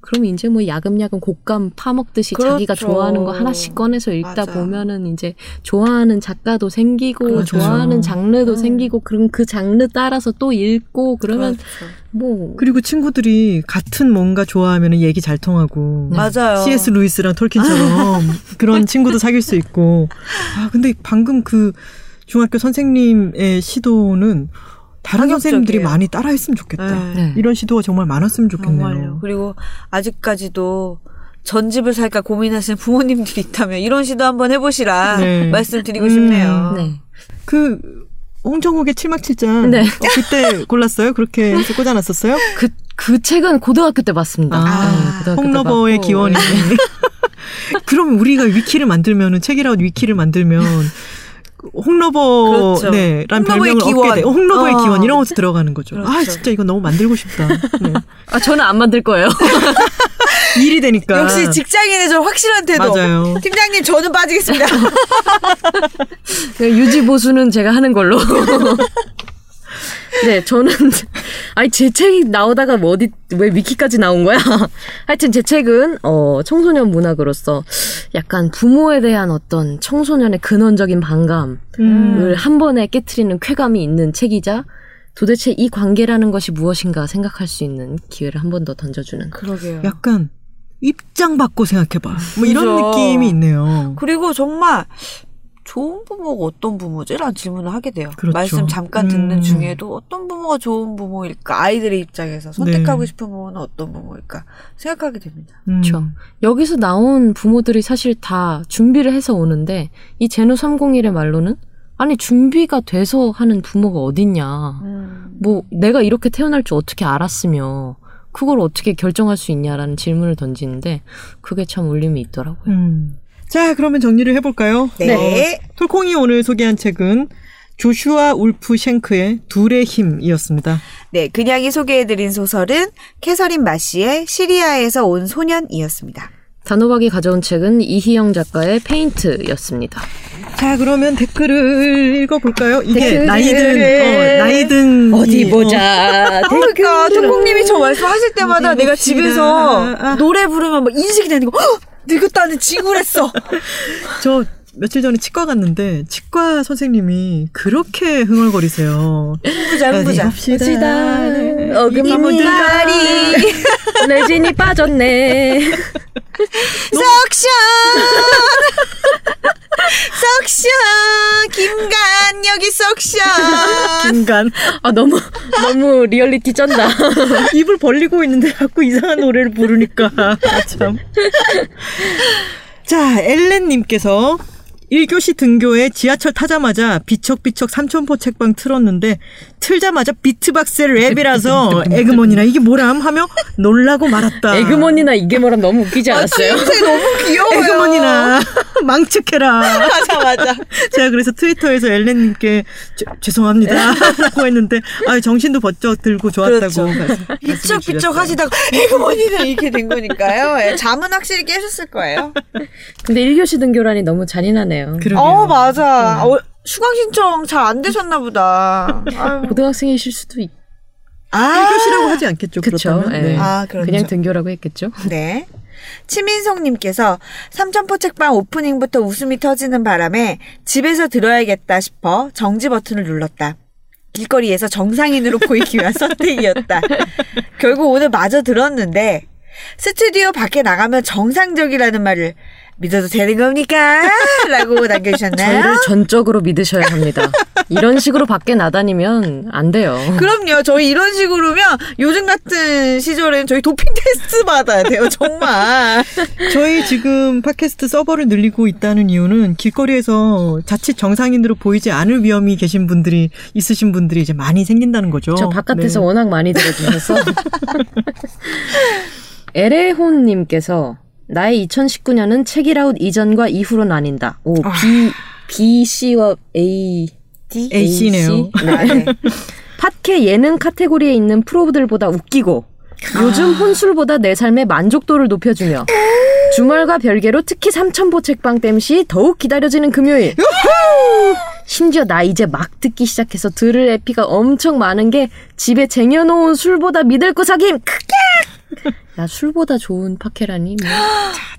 그럼 이제 뭐 야금야금 곡감 파먹듯이 그렇죠. 자기가 좋아하는 거 하나씩 꺼내서 읽다 맞아. 보면은 이제 좋아하는 작가도 생기고 그렇죠. 좋아하는 장르도 음. 생기고 그럼 그 장르 따라서 또 읽고 그러면 그렇죠. 뭐 그리고 친구들이 같은 뭔가 좋아하면 얘기 잘 통하고. 네. 맞아요. C.S. 루이스랑 톨킨처럼 그런 친구도 사귈 수 있고. 아, 근데 방금 그 중학교 선생님의 시도는 다른 파격적이에요. 선생님들이 많이 따라했으면 좋겠다. 네. 네. 이런 시도가 정말 많았으면 좋겠네요. 정말요. 그리고 아직까지도 전집을 살까 고민하시는 부모님들이 있다면 이런 시도 한번 해보시라 네. 말씀드리고 음. 싶네요. 네. 그 홍정욱의 칠막칠장 네. 어, 그때 골랐어요? 그렇게 해서 꽂아놨었어요? 그, 그 책은 고등학교 때 봤습니다. 아, 네, 고등학교 때 홍러버의. 기원이. 그럼 우리가 위키를 만들면은 책이라고 위키를 만들면 홍러버 그렇죠. 네, 란 별명을 기원. 얻게 돼. 홍러버의 어. 기원 이런 것도 들어가는 거죠. 아 그렇죠. 진짜 이거 너무 만들고 싶다. 네. 아, 저는 안 만들 거예요. 일이 되니까. 역시 직장인의 저 확실한 태도. 맞아요. 팀장님 저는 빠지겠습니다. 유지 보수는 제가 하는 걸로. 네, 저는 아니 제 책이 나오다가 뭐 어디 왜 위키까지 나온 거야? 하여튼 제 책은 어 청소년 문학으로서 약간 부모에 대한 어떤 청소년의 근원적인 반감을 음. 한 번에 깨트리는 쾌감이 있는 책이자 도대체 이 관계라는 것이 무엇인가 생각할 수 있는 기회를 한 번 더 던져주는 그러게요. 약간 입장 바꿔 생각해봐. 뭐 이런 그죠. 느낌이 있네요. 그리고 정말 좋은 부모가 어떤 부모지? 라는 질문을 하게 돼요. 그렇죠. 말씀 잠깐 듣는 음. 중에도 어떤 부모가 좋은 부모일까? 아이들의 입장에서 선택하고 네. 싶은 부모는 어떤 부모일까? 생각하게 됩니다. 음. 그렇죠. 여기서 나온 부모들이 사실 다 준비를 해서 오는데 이 제노 301의 말로는 아니 준비가 돼서 하는 부모가 어딨냐. 음. 뭐 내가 이렇게 태어날 줄 어떻게 알았으며 그걸 어떻게 결정할 수 있냐라는 질문을 던지는데 그게 참 울림이 있더라고요. 음. 자, 그러면 정리를 해볼까요? 네. 어, 톨콩이 오늘 소개한 책은 조슈아 울프 쉔크의 둘의 힘이었습니다. 네, 그냥이 소개해드린 소설은 캐서린 마시의 시리아에서 온 소년이었습니다. 단호박이 가져온 책은 이희영 작가의 페인트였습니다. 자, 그러면 댓글을 읽어볼까요? 이게 댓글을. 나이든, 어, 나이든. 어디 이, 보자. 그러니까 토콩님이 저 말씀하실 때마다 내가. 집에서 아. 노래 부르면 막 인식이 되는 거. 헉! 늙었다는 징후했어. 어, 저 며칠 전에 치과 갔는데 치과 선생님이 그렇게 흥얼거리세요. 흥부자 흥부자. 합시다. 어금니 이모들까리. 레진이 빠졌네. 석션 석션 김간 여기 석션 인간 아 너무 너무 리얼리티 쩐다. 입을 벌리고 있는데 자꾸 이상한 노래를 부르니까 아, 참. 자, 엘렌님께서 1교시 등교에 지하철 타자마자 비척비척 삼천포 책방 틀었는데 틀자마자 비트박스 랩이라서 에그머니나 이게 뭐람 하며 놀라고 말았다. 에그머니나 이게 뭐람 너무 웃기지 않았어요? 냄새 너무 귀여워요 에그머니나 망측해라. 맞아 맞아 제가 그래서 트위터에서 엘렌님께 죄- 죄송합니다 라고 했는데 아 정신도 번쩍 들고 좋았다고 그렇죠. 주셨어요. 하시다가 에그머니는 이렇게 된 거니까요 예, 잠은 확실히 깨셨을 거예요 근데 1교시 등교라니 너무 잔인하네요. 그러게요. 어 맞아 어, 수강 신청 잘 안 되셨나 보다. 고등학생이실 수도 있. 아 1교시라고 하지 않겠죠 예. 네. 아, 그렇죠. 그냥 등교라고 했겠죠. 네. 치민송님께서 삼천포 책방 오프닝부터 웃음이 터지는 바람에 집에서 들어야겠다 싶어 정지 버튼을 눌렀다. 길거리에서 정상인으로 보이기 위한 선택이었다. 결국 오늘 마저 들었는데 스튜디오 밖에 나가면 정상적이라는 말을 믿어도 되는 겁니까? 라고 남겨주셨나요? 저희를 전적으로 믿으셔야 합니다. 이런 식으로 밖에 나다니면 안 돼요. 그럼요. 저희 이런 식으로면 요즘 같은 시절엔 저희 도핑 테스트 받아야 돼요. 정말. 저희 지금 팟캐스트 서버를 늘리고 있다는 이유는 길거리에서 자칫 정상인으로 보이지 않을 위험이 계신 분들이 있으신 분들이 이제 많이 생긴다는 거죠. 저 바깥에서 네. 워낙 많이 들어주셔서. 에레혼님께서 나의 2019년은 책이라웃 이전과 이후로 나뉜다. 오, B, B, C와 A, D? A C네요. 아, 네. 팟캐 예능 카테고리에 있는 프로들보다 웃기고 요즘 혼술보다 내 삶의 만족도를 높여주며 주말과 별개로 특히 삼천보 책방 땜시 더욱 기다려지는 금요일 심지어 나 이제 막 듣기 시작해서 들을 에피가 엄청 많은 게 집에 쟁여놓은 술보다 믿을 구석임 크게 야 술보다 좋은 팟캐라니 뭐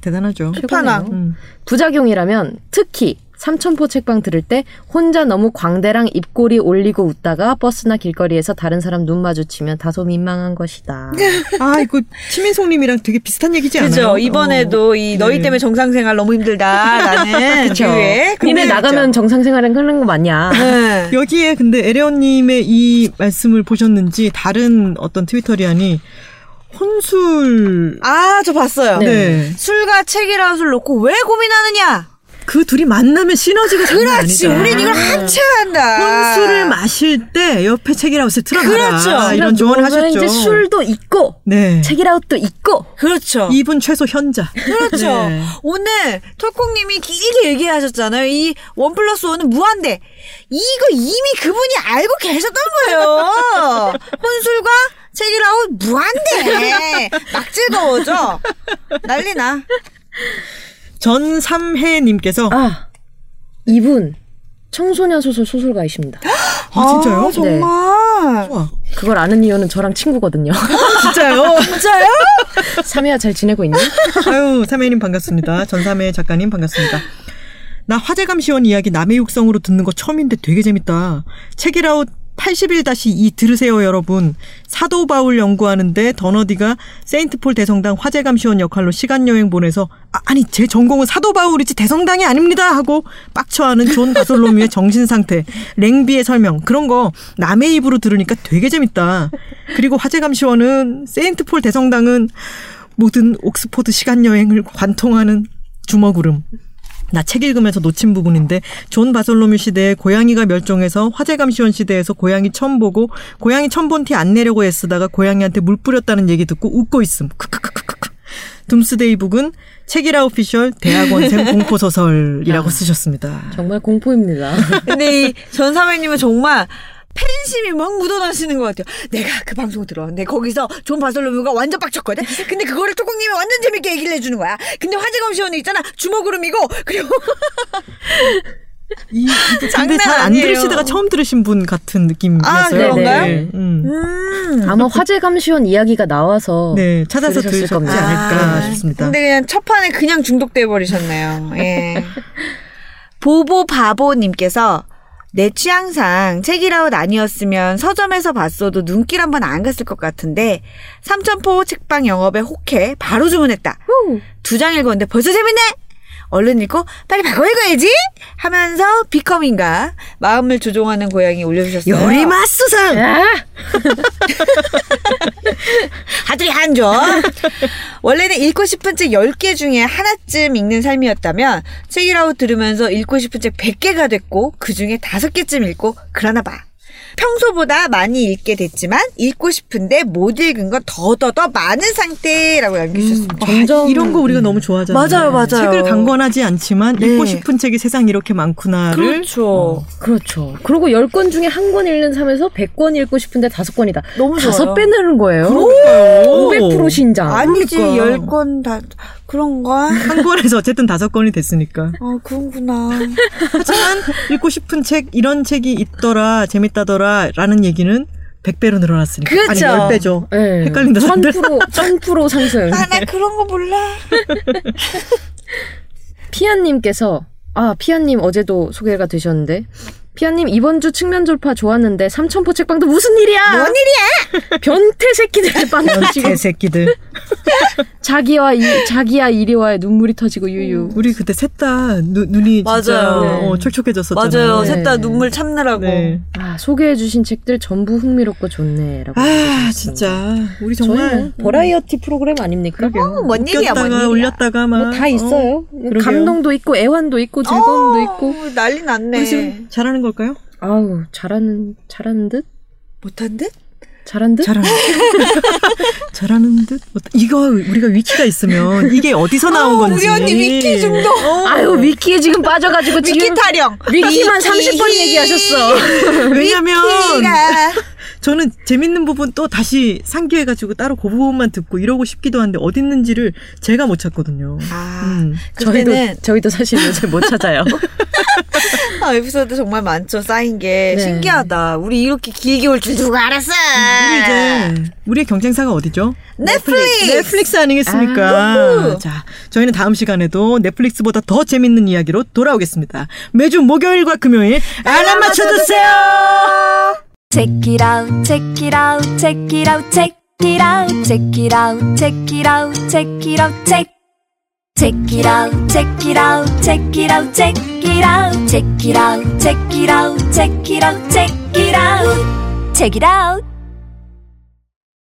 대단하죠. 끝판왕. 음. 부작용이라면 특히 삼천포 책방 들을 때 혼자 너무 광대랑 입꼬리 올리고 웃다가 버스나 길거리에서 다른 사람 눈 마주치면 다소 민망한 것이다. 아 이거 치민송님이랑 되게 비슷한 얘기지 않아요? 그죠. 이번에도 어. 이 너희 네. 때문에 정상생활 너무 힘들다라는 그쵸. 류의 니네 글을 나가면. 정상생활은 하는 거 맞냐? 네. 여기에 근데 에레온님의 이 말씀을 보셨는지 다른 어떤 트위터리안이 혼술 아, 저 봤어요. 네. 술과 책이라웃을 놓고 왜 고민하느냐? 그 둘이 만나면 시너지가 장난 그렇지. 아니다. 우린 이걸 함께 한다. 혼술을 마실 때 옆에 책이라웃을 틀어놔라. 그렇죠. 이런 조언을 하셨죠. 이제 술도 있고 네. 책이라웃도 있고 그렇죠. 이분 최소 현자. 그렇죠. 네. 오늘 톨콩님이 길게 얘기하셨잖아요. 이 원 플러스 원은 무한대. 이거 이미 그분이 알고 계셨던 거예요. 혼술과 책이라웃 무한대. 막 즐거워져. 난리나. 전삼혜님께서 아 이분 청소년 소설 소설가이십니다. 아, 진짜요? 아, 정말. 좋아. 그걸 아는 이유는 저랑 친구거든요. 진짜요? 진짜요? 삼혜야 잘 지내고 있니? 아유, 삼혜님 반갑습니다. 전삼혜 작가님 반갑습니다. 나 화재감시원 이야기 남의 육성으로 듣는 거 처음인데 되게 재밌다. 책읽아웃 81-2 들으세요, 여러분. 사도 바울 연구하는데 던워디가 세인트폴 대성당 화재 감시원 역할로 시간 여행 보내서 아, 니제 전공은 사도 바울이지 대성당이 아닙니다 하고 빡쳐하는 존 바솔로뮤의 정신 상태, 랭비의 설명 그런 거 남의 입으로 들으니까 되게 재밌다. 그리고 화재 감시원은 세인트폴 대성당은 모든 옥스포드 시간 여행을 관통하는 주먹울음. 나 책 읽으면서 놓친 부분인데 존 바솔로뮤 시대에 고양이가 멸종해서 화재감시원 시대에서 고양이 처음 보고 고양이 처음 본 티 안 내려고 애쓰다가 고양이한테 물 뿌렸다는 얘기 듣고 웃고 있음. 크크크크크. 둠스데이 북은 책읽아웃 official 대학원생 공포소설이라고 쓰셨습니다. 정말 공포입니다. 근데 이 전삼혜님은 정말 팬심이 막 묻어나시는 것 같아요. 내가 그 방송 들었는데 거기서 존 바솔로뮤가 완전 빡쳤거든. 근데 그거를 뚜껑님이 완전 재밌게 얘기를 해주는 거야. 근데 화재감시원이 있잖아. 주먹울음이고 그리고 이, 근데 장난 잘 안. 들으시다가 처음 들으신 분 같은 느낌이었어요. 아, 그런가요? 네. 음. 음. 아마 화재 감시원 이야기가 나와서 네, 찾아서 들으셨을 들으셨지 겁니다. 않을까 아, 싶습니다. 근데 그냥 첫 판에 그냥 중독돼 버리셨네요. 예. 보보 바보님께서 내 취향상 책이라웃 아니었으면 서점에서 봤어도 눈길 한번 안 갔을 것 같은데 삼천포 책방 영업에 혹해 바로 주문했다. 두 장 읽었는데 벌써 재밌네. 얼른 읽고 빨리 바꿔 읽어야지 하면서 비컴인가 마음을 조종하는 고양이 올려주셨어요. 요리마스상! 아! 하들이 한줘. 원래는 읽고 싶은 책 10개 중에 하나쯤 읽는 삶이었다면 책이라고 들으면서 읽고 싶은 책 100개가 됐고 그 중에 5개쯤 읽고 그러나 봐. 평소보다 많이 읽게 됐지만 읽고 싶은데 못 읽은 건 더더더 많은 상태라고 남겨주셨습니다. 점점 이런 거 우리가 너무 좋아하잖아요. 맞아요, 맞아요. 책을 강권하지 않지만 네. 읽고 싶은 책이 세상 이렇게 많구나를 그렇죠. 그렇죠. 그리고 10권 중에 한 권 읽는 삶에서 100권 읽고 싶은데 5권이다. 너무 좋아요. 다섯 배 늘은 거예요. 그러니까요. 500% 신장. 아니지, 그러니까. 10건 다, 그런가? 한 권에서 어쨌든 다섯 권이 됐으니까. 아, 그런구나. 하지만 읽고 싶은 책 이런 책이 있더라 재밌다더라 라는 얘기는 100배로 늘어났으니까. 그렇죠. 아니 10배죠. 네. 헷갈린다, 사람들. 1000% 1000% 상승. 아, 나 그런 거 몰라. 피아님께서 아 피아님 어제도 소개가 되셨는데 피아님 이번 주 측면 돌파 좋았는데 삼천포 책방도 무슨 일이야? 뭔 일이야? 변태 새끼들의 빵 터지고 개새끼들. 자기와 이, 자기야 이리 와의 눈물이 터지고 유유. 우리 그때 셋 다 눈이 맞아요. 어, 촉촉해졌었잖아요. 맞아요. 네. 셋다 눈물 참느라고. 네. 아 소개해 주신 책들 전부 흥미롭고 좋네라고. 아. 진짜 우리 정말 버라이어티 프로그램 아닙니까? 어, 뭔 일이야, 뭔 웃겼다가 일이야. 올렸다가 막 뭐 다 있어요. 어. 감동도 있고 애환도 있고 즐거움도 어, 있고. 난리 났네. 우리 지금 잘 하는 걸까요? 아우 잘하는 잘하는 듯 못한 듯? 잘한 듯. 잘하는 잘하는 듯 뭐, 이거 우리가 위키가 있으면 이게 어디서 나온 건지 우리 언니 위키 중독. 아유 위키에 지금 빠져가지고 위키 지금 타령. 위키만 30번 얘기하셨어. 왜냐면 위키가. 저는 재밌는 부분 또 다시 상기해가지고 따로 그 부분만 듣고 이러고 싶기도 한데 어디 있는지를 제가 못 찾거든요. 아, 음. 저희도 저희도 사실 요새 못 찾아요. 아, 에피소드 정말 많죠. 쌓인 게 네. 신기하다. 우리 이렇게 길게 올 줄 누가 알았어? 우리 이제 우리의 경쟁사가 어디죠? 넷플릭스. 넷플릭스 아니겠습니까? 아, 자, 저희는 다음 시간에도 넷플릭스보다 더 재밌는 이야기로 돌아오겠습니다. 매주 목요일과 금요일 알람 맞춰주세요. Check it out, check it out, check it out, check it out, check it out, check it out, check it out, check. Check it out, check it out, check it out, check it out, check it out, check it out, check it out, check it out, check it out.